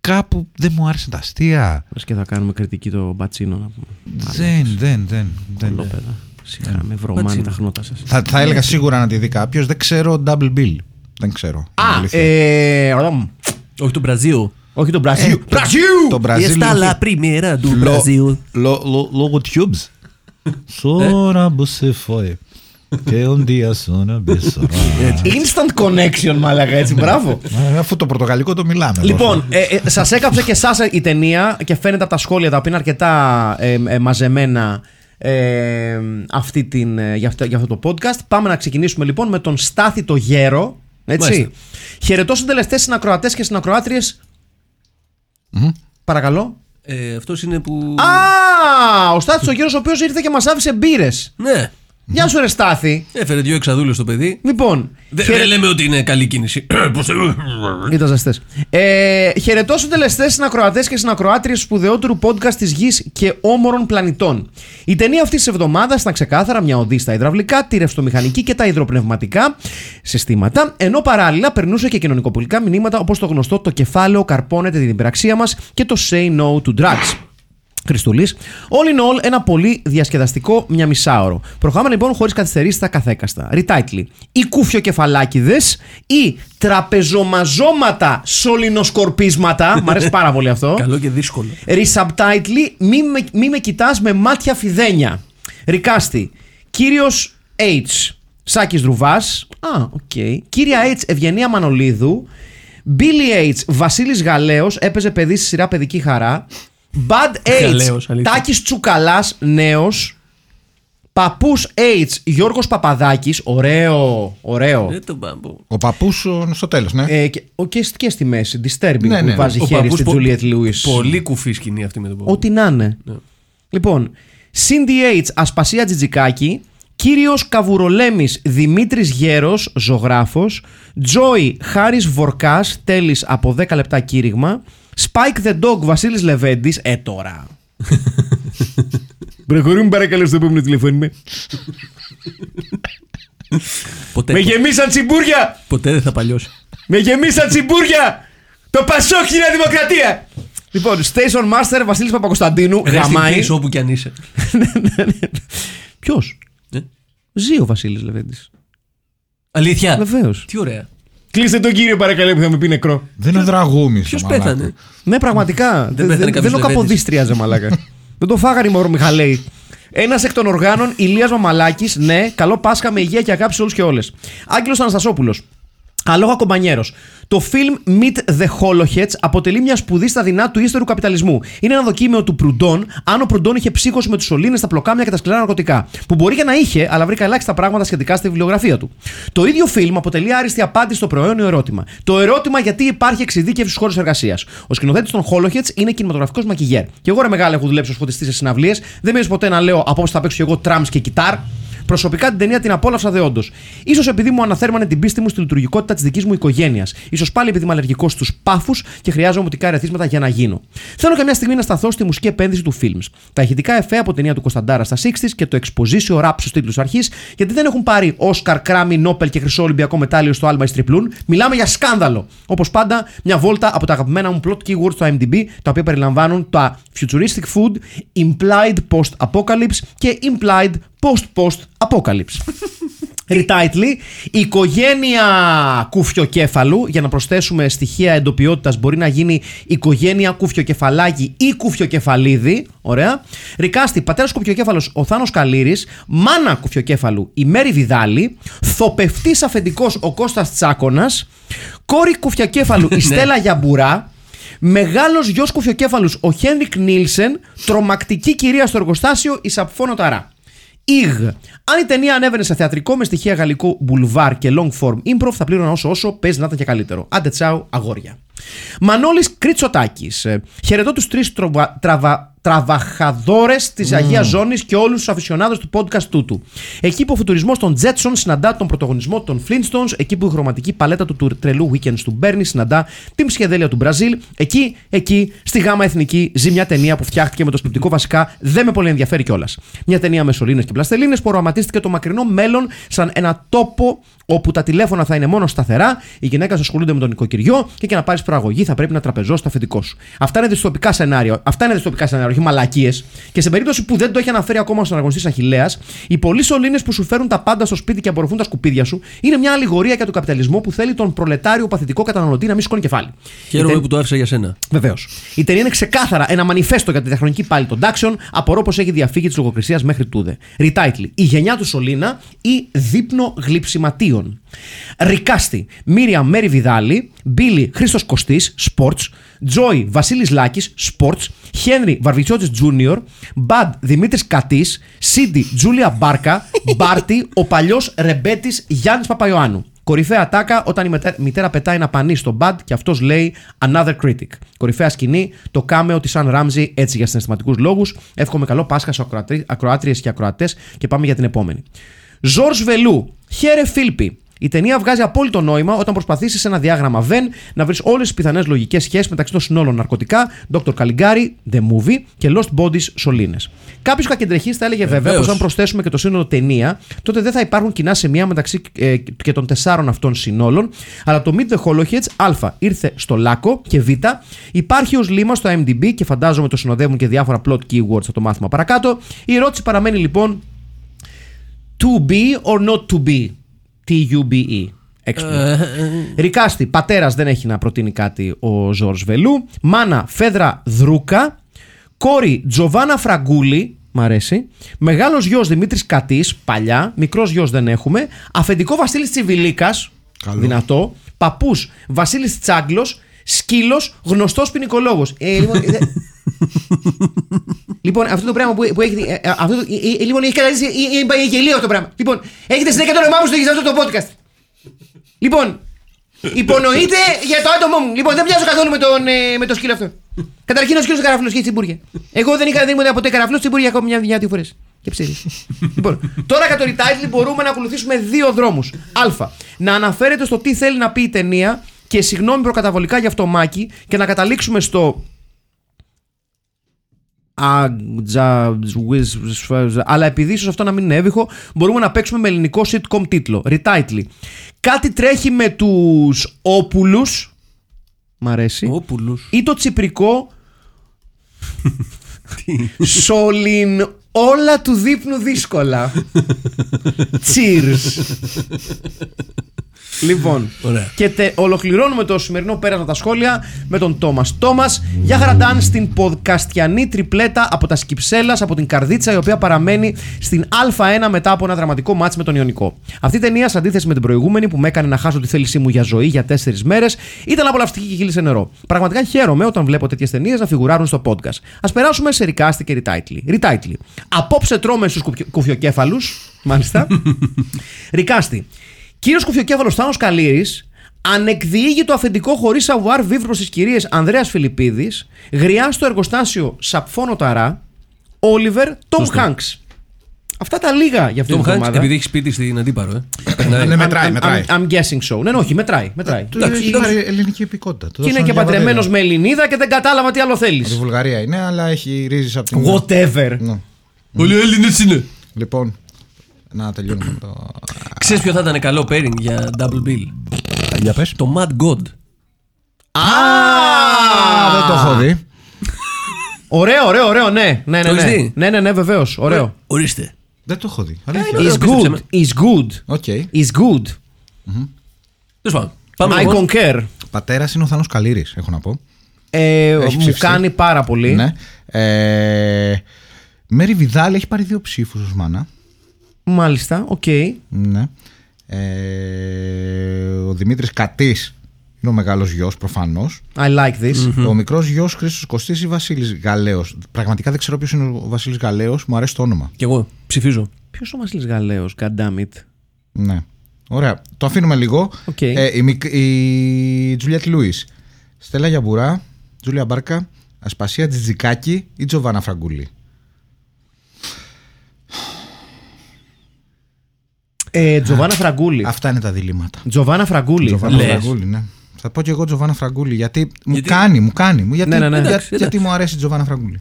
Κάπου δεν μου άρεσαν τα αστεία. Λες και θα κάνουμε κριτική το μπατσίνο να πούμε. Δεν, δεν, δεν. δεν. Κολόπεδα. Σιγά με βρωμάνε Μπατσίνο. τα χνότα σας. Θα, θα έλεγα σίγουρα να τη δει κάποιος. Δεν ξέρω double bill. Δεν ξέρω. Α, Είναι αλήθεια. ε, ρομ. Όχι το Μπραζίλ. Όχι τον Μπραζίλ. Ε, Μπραζίλ! Το Μπραζίλ. Está έχει- la primera do Lo- Brasil. lo- lo- Λόγω tubes. Σόρα você foi. Και un día sono besora. Instant connection, μάλακα έτσι. Μπράβο. Ε, Αφού το πορτογαλικό το μιλάμε. Λοιπόν, ε, ε, σας έκαψε και εσάς η ταινία και φαίνεται από τα σχόλια τα οποία είναι αρκετά ε, ε, μαζεμένα ε, αυτή την, ε, για, αυτό, για αυτό το podcast. Πάμε να ξεκινήσουμε λοιπόν με τον Στάθη το Γέρο. Έτσι. Μάλιστα. Χαιρετώ συντελεστέ συνακροατές και συνακροάτριες. Παρακαλώ. Ε, Αυτός είναι που. Α, ο Στάθης ο Γέρος ο οποίος ήρθε και μας άφησε μπύρες. Ναι. Γεια σου ρε Στάθη. Έφερε δύο εξαδούλες στο παιδί. Λοιπόν, Δεν χαιρε- δεν λέμε ότι είναι καλή κίνηση. <coughs> Πώς το- Ήταν ζεστές. Ε, χαιρετώ συντελεστέ συνακροατές και συνακροάτριες του σπουδαιότερου podcast της γης και όμορων πλανητών. Η ταινία αυτής της εβδομάδας ήταν ξεκάθαρα μια οδή στα υδραυλικά, τη ρευστομηχανική και τα υδροπνευματικά συστήματα, ενώ παράλληλα περνούσε και κοινωνικοπολιτικά μηνύματα όπως το γνωστό Το κεφάλαιο καρπώνεται την υπεραξία μας και το Say No to Drugs. Χριστούλης. All in all, ένα πολύ διασκεδαστικό μια μισάωρο. Προχάμε λοιπόν χωρίς καθυστερήσεις στα καθέκαστα. Retitle. Οι κούφιοκεφαλάκιδε ή τραπεζομαζώματα σωληνοσκορπίσματα. Μ' αρέσει <laughs> πάρα πολύ αυτό. Καλό και δύσκολο. Resubtitle. Μη με, μη με κοιτάς με μάτια φιδένια. Ρικάστη. Κύριος H. Σάκης Ρουβά. Α, οκ. Κύρια H. Ευγενία Μανολίδου. Billy H. Βασίλης Γαλέο έπαιζε παιδί στη σειρά Παιδική Χαρά. Bad H. Γαλέος, αλήθεια. Τάκης Τσουκαλάς, νέος. Παππούς H. Γιώργος Παπαδάκης. Ωραίο, ωραίο. Δεν τον πάμπο. Ο παππούς στο τέλος, ναι. Ε, και, ο, και, στη- και στη μέση. Disturbing Ναι, που ναι. βάζει Ο χέρι παππούς στη πο- Juliet Lewis. Πολύ κουφή σκηνή αυτή με τον παππού. Ό,τι να είναι. Λοιπόν, Cindy H. Ασπασία Τζιτζικάκη. Κύριος Καβουρολέμης Δημήτρης Γέρος, ζωγράφος. Τζόι Χάρης Βορκάς, τέλης από 10 λεπτά κήρυγμα. Spike the Dog Βασίλης Λεβέντης, ε τώρα. Προχωρούμε παρακαλώ στο επόμενο τηλεφώνημα. Ποτέ, Με γεμίσαν τσιμπούρια! ποτέ δεν θα παλιώσει. Με γεμίσαν τσιμπούρια! Το Πασόκ είναι Δημοκρατία! Λοιπόν, Station Master Βασίλης Παπακοσταντίνου, Ρε στην γαμάει. πίσω όπου κι αν είσαι. Ποιος; Ε, Ζει ο Βασίλης Λεβέντης. Αλήθεια; Βεβαίως. Τι ωραία. Κλείστε τον κύριο παρακαλώ που θα με πει νεκρό. Δεν είναι ο Δραγούμη. Ποιος πέθανε; Ναι, πραγματικά. δεν πέθανε δεν, κάποιος δεν ο Λεβέντης. Καποδίστριαζε, μαλάκα. <laughs> δεν το φάγανε οι Μαυρομιχαλαίοι. Ένας εκ των οργάνων, Ηλίας Μαμαλάκης, ναι, καλό Πάσχα με υγεία και αγάπη σε όλους και όλες. Άγγελος Αναστασόπουλος. Αλόγα κομπανιέρο. Το film Meet the Holoheads αποτελεί μια σπουδή στα δεινά του ύστερου καπιταλισμού. Είναι ένα δοκίμιο του Προυντών, αν ο Προυντών είχε ψύχωση με τους σωλήνες, τα πλοκάμια και τα σκληρά ναρκωτικά. Που μπορεί και να είχε, αλλά βρήκα ελάχιστα πράγματα σχετικά στη βιβλιογραφία του. Το ίδιο φιλμ αποτελεί άριστη απάντηση στο προαιώνιο ερώτημα. Το ερώτημα γιατί υπάρχει εξειδίκευση στου χώρου εργασίας. Ο σκηνοθέτης των Holoheads είναι κινηματογραφικός μακιγέρ. Και εγώ ρε μεγάλα έχω δουλέψει ως φωτιστής σε συναυλίες. Δεν με ποτέ να λέω απόψε θα παίξω εγώ τραμς και κιτάρ. Προσωπικά την ταινία την απόλαυσα δεόντω. σω επειδή μου αναθέρμανε την πίστη μου στη λειτουργικότητα της δικής μου οικογένειας. σω πάλι επειδή είμαι αλλεργικός στους πάφους και χρειάζομαι μοτικά ερεθίσματα για να γίνω. Θέλω καμιά στιγμή να σταθώ στη μουσική επένδυση του φιλμ. Τα ηχητικά εφέ από ταινία του Κωνσταντάρα στα 60 και το exposition rap στους τίτλους αρχής, γιατί δεν έχουν πάρει Όσκαρ, Κράμι, Νόπελ και Χρυσό Ολυμπιακό μετάλλιο στο Άλμα Τριπλούν. Μιλάμε για σκάνδαλο. Όπως πάντα, μια βόλτα από τα αγαπημένα μου plot keywords στο IMDb, τα οποία περιλαμβάνουν τα futuristic food, implied post-apocalypse και implied post-post-apocalypse. Retitle, η οικογένεια κουφιοκέφαλου, για να προσθέσουμε στοιχεία εντοπιότητας, μπορεί να γίνει οικογένεια κουφιοκεφαλάκι ή κουφιοκεφαλίδη. Ωραία. Ρικάστη, πατέρας κουφιοκέφαλος ο Θάνος Καλύρης, μάνα κουφιοκέφαλου η Μέρη Βιδάλη, θοπευτής αφεντικός ο Κώστας Τσάκωνας, κόρη κουφιοκέφαλου η <laughs> Στέλλα Γιαμπουρά, Μεγάλος γιος κουφιοκέφαλους ο Χένρικ Νίλσεν, τρομακτική κυρία στο εργοστάσιο η Σαπφόνο Ταρά. Ιγ. Αν η ταινία ανέβαινε σε θεατρικό με στοιχεία γαλλικού μπουλβάρ και long form improv, θα πλήρωνα όσο όσο παίζει να ήταν και καλύτερο. Άντε τσάου, αγόρια. Μανώλης Κρίτσοτάκης. Ε, Χαιρετώ τους τρεις τροβα, τραβα, τραβαχαδόρες της Αγίας Ζώνης και όλους τους αφισιονάδες του podcast τούτου. Εκεί που ο φουτουρισμός των Jetson συναντά τον πρωτογονισμό των Flintstones, εκεί που η χρωματική παλέτα του τουρ- τρελού weekends του Bernie συναντά την ψυχεδέλεια του Μπραζίλ, εκεί, εκεί, στη γάμα εθνική ζει μια ταινία που φτιάχτηκε με το σκεπτικό βασικά δεν με πολύ ενδιαφέρει κιόλας. Μια ταινία με σωλήνες και πλαστελίνες που οραματίστηκε το μακρινό μέλλον σαν ένα τόπο όπου τα τηλέφωνα θα είναι μόνο σταθερά, οι γυναίκες ασχολούνται με τον νοικοκυριό και για να πάρεις προαγωγή θα πρέπει να τραπεζώσει το αφεντικό σου. Αυτά είναι δυστοπικά σενάρια. Αυτά είναι δυστοπικά σενάρια, όχι μαλακίες. Και σε περίπτωση που δεν το έχει αναφέρει ακόμα ο αναγνωστή Αχηλέα, οι πολλοί σωλήνες που σου φέρουν τα πάντα στο σπίτι και απορροφούν τα σκουπίδια σου είναι μια αλληγορία για τον καπιταλισμό που θέλει τον προλετάριο παθητικό καταναλωτή να μην σηκώνει κεφάλι. Χαίρομαι Η τε- που το άφησα για σένα. Βεβαίως. Η ταινία είναι ξεκάθαρα ένα μανιφέστο για τη διαχρονική πάλι των τάξεων. Απορώ πως έχει διαφύγει της λογοκρισίας μέχρι τούδε. Retitle. Η γενιά του Σολίνα ή δείπνο γλυψιματίων. Ρικάστη. Μύρια Μέρι Βιδάλη. Μπίλι Χρήστος Κωστής. Sports. Τζόι Βασίλης Λάκης. Sports. Χένρι Βαρβιτσιώτης Τζούνιορ. Μπαντ Δημήτρης Κατής. Σίντι Τζούλια Μπάρκα. <laughs> Μπάρτι. Ο παλιός ρεμπέτης Γιάννης Παπαϊωάννου. Κορυφαία τάκα όταν η μετα- μητέρα πετάει ένα πανί στο μπαντ και αυτός λέει Another critic. Κορυφαία σκηνή, το κάμεο της Σαν Ράμζι έτσι για συναισθηματικούς λόγους. Εύχομαι καλό Πάσχα σε ακροάτριες και ακροατές και πάμε για την επόμενη. Ζορς Βελού, χαίρε Φίλπι. Η ταινία βγάζει απόλυτο νόημα όταν προσπαθήσει σε ένα διάγραμμα Venn να βρεις όλες τις πιθανές λογικές σχέσεις μεταξύ των συνόλων ναρκωτικά, Dr. Caligari, The Movie και Lost Bodies Σολίνες. Κάποιος κακεντρεχή θα έλεγε βέβαια Βεβαίως. πως αν προσθέσουμε και το σύνολο ταινία, τότε δεν θα υπάρχουν κοινά σημεία μεταξύ ε, και των τεσσάρων αυτών συνόλων. Αλλά το Meet the Holoheads Α ήρθε στο Λάκο και Β υπάρχει ως λίμα στο IMDb και φαντάζομαι το συνοδεύουν και διάφορα plot keywords στο το μάθημα παρακάτω. Η ερώτηση παραμένει λοιπόν to be or not to be; T-U-B-E. Έξυπνο. Ρικάστη, πατέρας δεν έχει να προτείνει κάτι ο Ζόρς Βελού. Μάνα, Φέδρα Δρούκα. Κόρη, Τζοβάνα Φραγκούλη. Μ' αρέσει. Μεγάλος γιος Δημήτρης Κατής, παλιά. Μικρός γιος δεν έχουμε. Αφεντικό Βασίλης Τσιβιλίκας. Καλό. Δυνατό. Παππούς Βασίλης Τσάγκλος. Σκύλος, γνωστός ποινικολόγος. Ε, λοιπόν, ε, λοιπόν, αυτό το πράγμα που, που έχει. ε, ε, αυτό, το- ε, ε, λοιπόν, έχει καταλήξει. ε, ε, ε, γελίο αυτό το πράγμα. Λοιπόν, έχετε συνέχεια το όνομά μου στο σε αυτό το podcast. Λοιπόν, υπονοείται για το άτομό μου. Λοιπόν, δεν μοιάζω καθόλου με, τον, ε, με το σκύλο αυτό. Καταρχήν ο σκύλος καραφλό και η τσιμπούργια. Εγώ δεν είχα δεν ήμουν ποτέ καραφλό, τσιμπούργια ακόμα μια μια-δύο φορές. Και ψήρι. λοιπόν, τώρα κατά το retitle μπορούμε να ακολουθήσουμε δύο δρόμους. Α. Να αναφέρεται στο τι θέλει να πει η ταινία και συγγνώμη προκαταβολικά για αυτό Μάκη και να καταλήξουμε στο Αγτζα, ζουίζ, σφαζ. Αλλά επειδή ίσως αυτό να μην είναι έβυχο, μπορούμε να παίξουμε με ελληνικό sitcom τίτλο. Retitle. Κάτι τρέχει με τους όπουλους. Μ' αρέσει. Ο πουλούς. Ή το τσιπρικό. Σολιν όλα του δείπνου δύσκολα. <laughs> Cheers. Λοιπόν, Ωραία. και τε, ολοκληρώνουμε το σημερινό πέρασμα τα σχόλια με τον Τόμας. Τόμας, για χαραντάν στην ποδκαστιανή τριπλέτα από τα Σκυψέλας από την Καρδίτσα, η οποία παραμένει στην Α1 μετά από ένα δραματικό μάτς με τον Ιωνικό. Αυτή η ταινία, σε αντίθεση με την προηγούμενη που με έκανε να χάσω τη θέλησή μου για ζωή για τέσσερις μέρες, ήταν απολαυστική και κύλησε νερό. Πραγματικά χαίρομαι όταν βλέπω τέτοιες ταινίες να φιγουράρουν στο podcast. Α περάσουμε σε ρικάστη και ριτάιτλι. Ριτάιτλι. Απόψε τρώμε στους κουφιοκέφαλους. Μάλιστα. <laughs> ρικάστη. Κύριος κουφιοκέφαλο Θάνος Καλήρης ανεκδιήγει το αφεντικό χωρίς σαβουάρ βίβ προ τι κυρίες Ανδρέας Φιλιππίδης, γριάς στο εργοστάσιο Σαπφόνο Ταρά, Όλιβερ Τόμ Σωστό. Χάγκς. Αυτά τα λίγα για αυτή Tom την Hanks, εβδομάδα. επειδή έχει σπίτι στην αντίπαρο, ε. Ναι, Περνάει. μετράει, I'm- μετράει. I'm, I'm guessing so. Ναι, ναι, όχι, μετράει. μετράει. Του Εντάξει, έχει εντάξει. πάρει ελληνική υπηκότητα. Το Και είναι δώσανε και για παντρεμένος βαρέλα. με Ελληνίδα και δεν κατάλαβα τι άλλο θέλεις. Από τη Βουλγαρία είναι, αλλά έχει ρίζε από την. Whatever. Ναι. Όλοι οι Έλληνες είναι. Λοιπόν, να τελειώνουμε με το. Ξέρεις ποιο θα ήταν καλό pairing για double bill; Για πες. Το Mad God. Α, Α, δεν το έχω δει. Ωραίο, ωραίο, ωραίο, ναι. Ναι, ναι, Το έχεις ναι. δει; Ναι, ναι, ναι, βεβαίως. Ωραίο. Ορίστε. Δεν το έχω δει. Αλήθεια. είναι Is πείτε good. ψέμα. Is good. Οκ. Is good. Τέλος πάντων. Πάμε I λοιπόν. concur. Πατέρας είναι ο Θάνος Καλήρη, έχω να πω. Ε, Έχει μου ψηφιστεί. κάνει πάρα πολύ. Ναι. Ε, Μέρι Βιδάλ έχει πάρει δύο ψήφους ως μάνα. Μάλιστα, οκ. Ναι. Ε, ο Δημήτρης Κατής είναι ο μεγάλος γιος προφανώς. I like this. Ο μικρός γιος Χρήστος Κωστής ή Βασίλης Γαλέο. Πραγματικά δεν ξέρω ποιος είναι ο Βασίλης Γαλέο, μου αρέσει το όνομα. Κι εγώ ψηφίζω. Ποιος ο Βασίλης Γαλέο, God damn it. Ναι. Ωραία. Το αφήνουμε λίγο. Οκ. Ε, η, μικ- η Τζουλιέτ Λούις. Στέλλα Γιαμπουρά, Τζούλια Μπάρκα, Ασπασία Τζιτζικάκη ή Τζοβάνα Φραγκούλη. Ε, Τζοβάνα Φραγκούλη. Αυτά είναι τα διλήμματα. Τζοβάνα Φραγκούλη. Τζοβάνα Λες. Φραγκούλη, ναι. Θα πω και εγώ Τζοβάνα Φραγκούλη γιατί, μου Γιατί- κάνει, μου κάνει. Μου, γιατί, Ναι, ναι, ναι. για- Εντάξει, γιατί εντάξει. μου αρέσει η Τζοβάνα Φραγκούλη.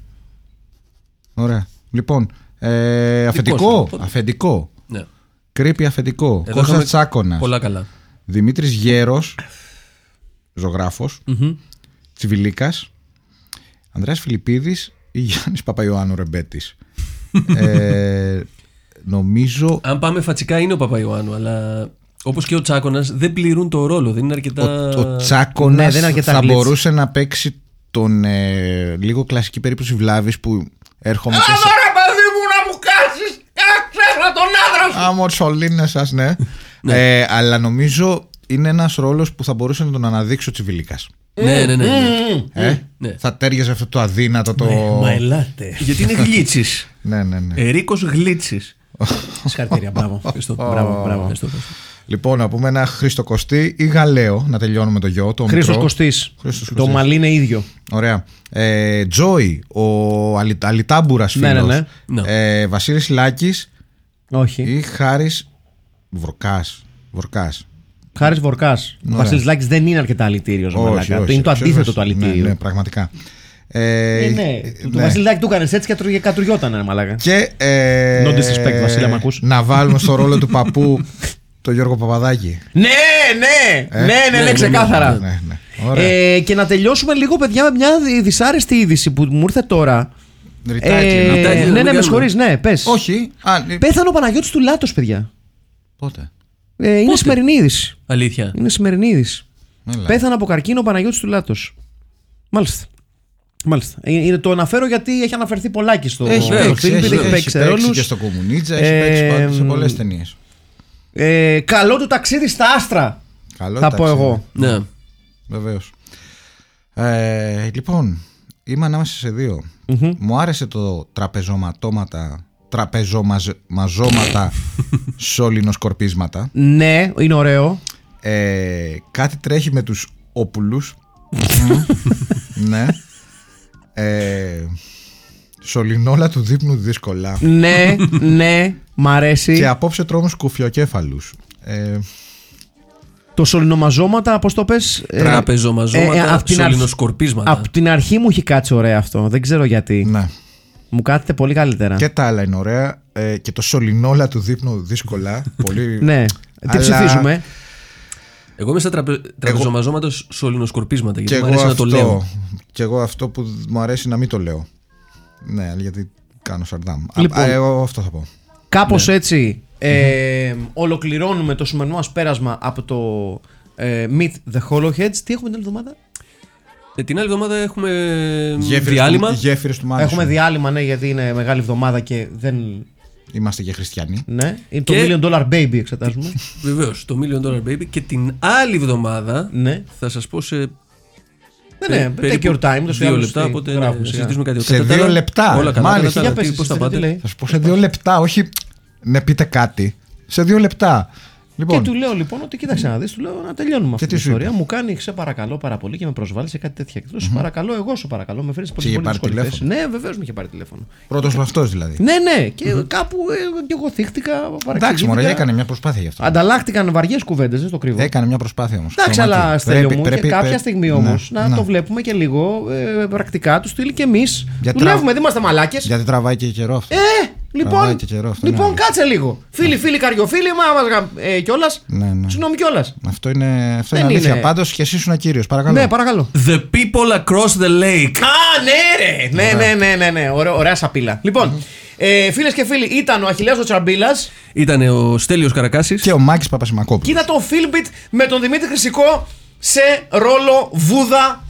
Ωραία. Λοιπόν, ε, σου. αφεντικό. Πότε- Αφεντικό. Ναι. Κρύπη αφεντικό. Εδώ Κώστας είχαμε Τσάκωνας. Πολλά καλά. Δημήτρης Γέρος, ζωγράφος, Τσιβιλίκας, Ανδρέας Φιλιππίδης ή Γιάννης Παπαϊωάννου Ρεμπέτης. <laughs> ε, νομίζω... Αν πάμε φατσικά είναι ο Παπαϊωάννου, αλλά όπως και ο Τσάκονα δεν πληρούν το ρόλο. Δεν είναι Ο, αρκετά. ο Τσάκωνας Ναι, δεν είναι αρκετά θα γλίτς. μπορούσε να παίξει τον ε, λίγο κλασική περίπτωση Βλάβης που έρχομαι και σε... Τώρα, παιδί μου, να μου κάτσει! Ξέχνα τον άντρα σου! Α, μορσολίνες σας, ναι. ε, αλλά νομίζω είναι ένας ρόλος που θα μπορούσε να τον αναδείξει ο Τσιβιλίκας. Ναι, ναι, ναι. ναι. Ε; ναι. Θα τέριαζε αυτό το αδύνατο το... Μα ελάτε. Γιατί είναι γλίτση. ναι, ναι, ναι. Ερίκο γλίτση. Συγχαρητήρια, μπράβο. <laughs> Ευχαριστώ. Μπράβο, μπράβο. Ευχαριστώ, ευχαριστώ. Λοιπόν, να πούμε ένα Χρήστο Κωστή ή Γαλέο, να τελειώνουμε το γιο. Το Χρήστος μικρό. Κωστής. Χρήστος Το Κωστής. μαλλί είναι ίδιο. Ωραία. Ε, Τζόι, ο Αλι, Αλιτάμπουρας Ναι, φίλος. ναι, ναι. Ε, Βασίλης Λάκης Όχι. ή Χάρης Βορκάς. Βορκάς. Χάρης Βορκάς. Ο Βασίλης Λάκης δεν είναι αρκετά αλητήριος. Είναι το αντίθετο του αλητήριου. Ναι, ναι, πραγματικά. Ε, Ε, ναι. Το Βασίλη Λάκη του έκανε έτσι και κατρου- κατουριόταν, ρε μαλάκα. Και, ε, No disrespect, Βασίλη, άμα ακούς. Να βάλουμε στο ρόλο του παππού <laughs> το Γιώργο Παπαδάκη. Ναι, ναι! Ναι, ναι, ναι, ναι, ξεκάθαρα. Ναι, ναι. Ωραία. Ε, και να τελειώσουμε λίγο, παιδιά, με μια δι- δυσάρεστη είδηση που μου ήρθε τώρα. Retitle, Ε, να- Retitle, ναι, μην ναι, με κάνουμε. συγχωρείς, ναι, πες. Όχι. Α, ε, Πέθανε ο Παναγιώτης του Λάτος, παιδιά. Πότε; Ε, είναι Πότε; σημερινή είδηση. Αλήθεια. Είναι σημερινή είδηση. Έλα. Πέθανε από καρκίνο ο Παναγιώτης του Λάτος. Μάλιστα. Μάλιστα. Ε, Είναι, το αναφέρω γιατί έχει αναφερθεί πολλάκι στο Έχει στο παίξει, Φίλιππ, έχει, έχει έχει παίξει σε παίξει ρόλους. και στο Κομμουνίτσα, έχει Ε, παίξει πάντα σε μ, πολλές ταινίες. Ε, καλό του ταξίδι στα άστρα. Καλό, Θα πω εντάξει, εγώ. Ναι. Βεβαίως. Ε, λοιπόν, είμαι ανάμεσα σε δυο Μου άρεσε το τραπεζοματώματα, τραπεζομαζώματα <laughs> σωληνοσκορπίσματα. Ναι, είναι ωραίο. Ε, κάτι τρέχει με τους όπουλους. <laughs> ναι. Ε, σωληνόλα του δείπνου δύσκολα. ναι, ναι, μ' αρέσει. Και απόψε τρόμους κουφιοκέφαλους. Ε, Το σωληνομαζώματα, πώς το πες; Τραπεζομαζώματα, σωληνοσκορπίσματα. Από την αρχή μου έχει κάτσει ωραία αυτό. Δεν ξέρω γιατί. ναι. Μου κάθεται πολύ καλύτερα. Και τα άλλα είναι ωραία. Ε, και το σωληνόλα του δείπνου δύσκολα. <laughs> πολύ... Ναι. Τι Αλλά- ψηφίζουμε; Εγώ είμαι στα τραπε... τραπεζομαζώματα σωληνοσκορπίσματα. Και Γιατί μου εγώ, αρέσει να το αυτό, λέω. και εγώ αυτό που μου αρέσει να μην το λέω. Ναι, γιατί κάνω σαρδάμ. Α, Λοιπόν. α, εγώ αυτό θα πω. Κάπως Ναι. έτσι ε, ολοκληρώνουμε το σημερινό μας πέρασμα από το ε, Meet the Hollowheads. Τι έχουμε την άλλη εβδομάδα; Ε, την άλλη εβδομάδα έχουμε Γέφυρες διάλειμμα. Του, γέφυρες του Μάδισον. Έχουμε διάλειμμα, ναι, γιατί είναι μεγάλη εβδομάδα και δεν. Είμαστε και χριστιανοί. Ναι, είναι Και- το Million Dollar Baby εξετάζουμε. <laughs> Βεβαίως, το Million Dollar Baby. Και την άλλη εβδομάδα ναι. θα σας πω σε Ναι, ναι, take περίπου your time. το δύο λεπτά. Οπότε ναι, γράφουμε, σιγά. συζητήσουμε κάτι. Σε Κατά τα δύο άλλα, λεπτά, Όλα καλά. μάλιστα. κατά τα άλλα, Για πες, τι- πώς εσύ, θα τι πάτε. λέει. Θα σου πω σε δύο λεπτά, όχι να πείτε κάτι. Σε δύο λεπτά. Και Λοιπόν, του λέω λοιπόν ότι κοίταξε να δεις, του λέω να τελειώνουμε αυτή τι την σου ιστορία. είπε; Μου κάνει σε παρακαλώ πάρα πολύ και με προσβάλλεις σε κάτι τέτοια. Και του λέω, σε παρακαλώ, εγώ σε παρακαλώ, με φέρεις σε πολύ είχε πολύ πάρει δύσκολη θέση. τηλέφωνο; Ναι, βεβαίως με είχε πάρει τηλέφωνο. πρώτος αυτό δηλαδή. Ναι, ναι, και κάπου ε, και εγώ θύχτηκα. Εντάξει, παραξηγήθηκα. μωρέ, έκανε μια προσπάθεια γι' αυτό. Ανταλλάχτηκαν βαριές κουβέντες, δεν το κρύβω. Έκανε μια προσπάθεια όμως. Εντάξει, αλλά στέλνω μου και κάποια στιγμή όμως ναι, να ναι. το βλέπουμε και λίγο ε, πρακτικά του στείλει και εμείς. Για Δουλεύουμε, τρα- δεν είμαστε μαλάκες. Γιατί τραβάει και καιρό αυτό. Ε, λοιπόν, Τραβάει και καιρό αυτό, λοιπόν ναι. κάτσε λίγο. Φίλοι, φίλοι, καριοφίλοι, μα ε, κιόλας. Ναι, ναι. Συγγνώμη κιόλας. Αυτό είναι, αυτό Δεν είναι αλήθεια. είναι. Πάντως και εσύ ήσουν κύριος. Παρακαλώ. Ναι, παρακαλώ. The people across the lake. Α, ναι, ρε! Ναι, ναι, ναι, ναι, ναι. Ωραία, ωραία σαπίλα. Λοιπόν, ε, φίλες και φίλοι, ήταν ο Αχιλέας ο Τσαμπίλας. Ήταν ο Στέλιος Καρακάσης. Και ο Μάκης Παπασημακόπουλος. Και ήταν το Philbit με τον Δημήτρη Χρυσικό σε ρόλο βούδα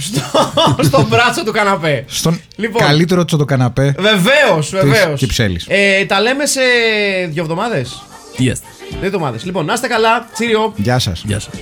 στο, <laughs> στο μπράτσο του καναπέ. Στον Λοιπόν. καλύτερο τσοτοκαναπέ. Βεβαίως, βεβαίως. Κυψέλης. Ε, τα λέμε σε δύο εβδομάδες. Yes. Δύο εβδομάδες. Λοιπόν, να είστε καλά. Τσίριο. Γεια σας. Γεια σας.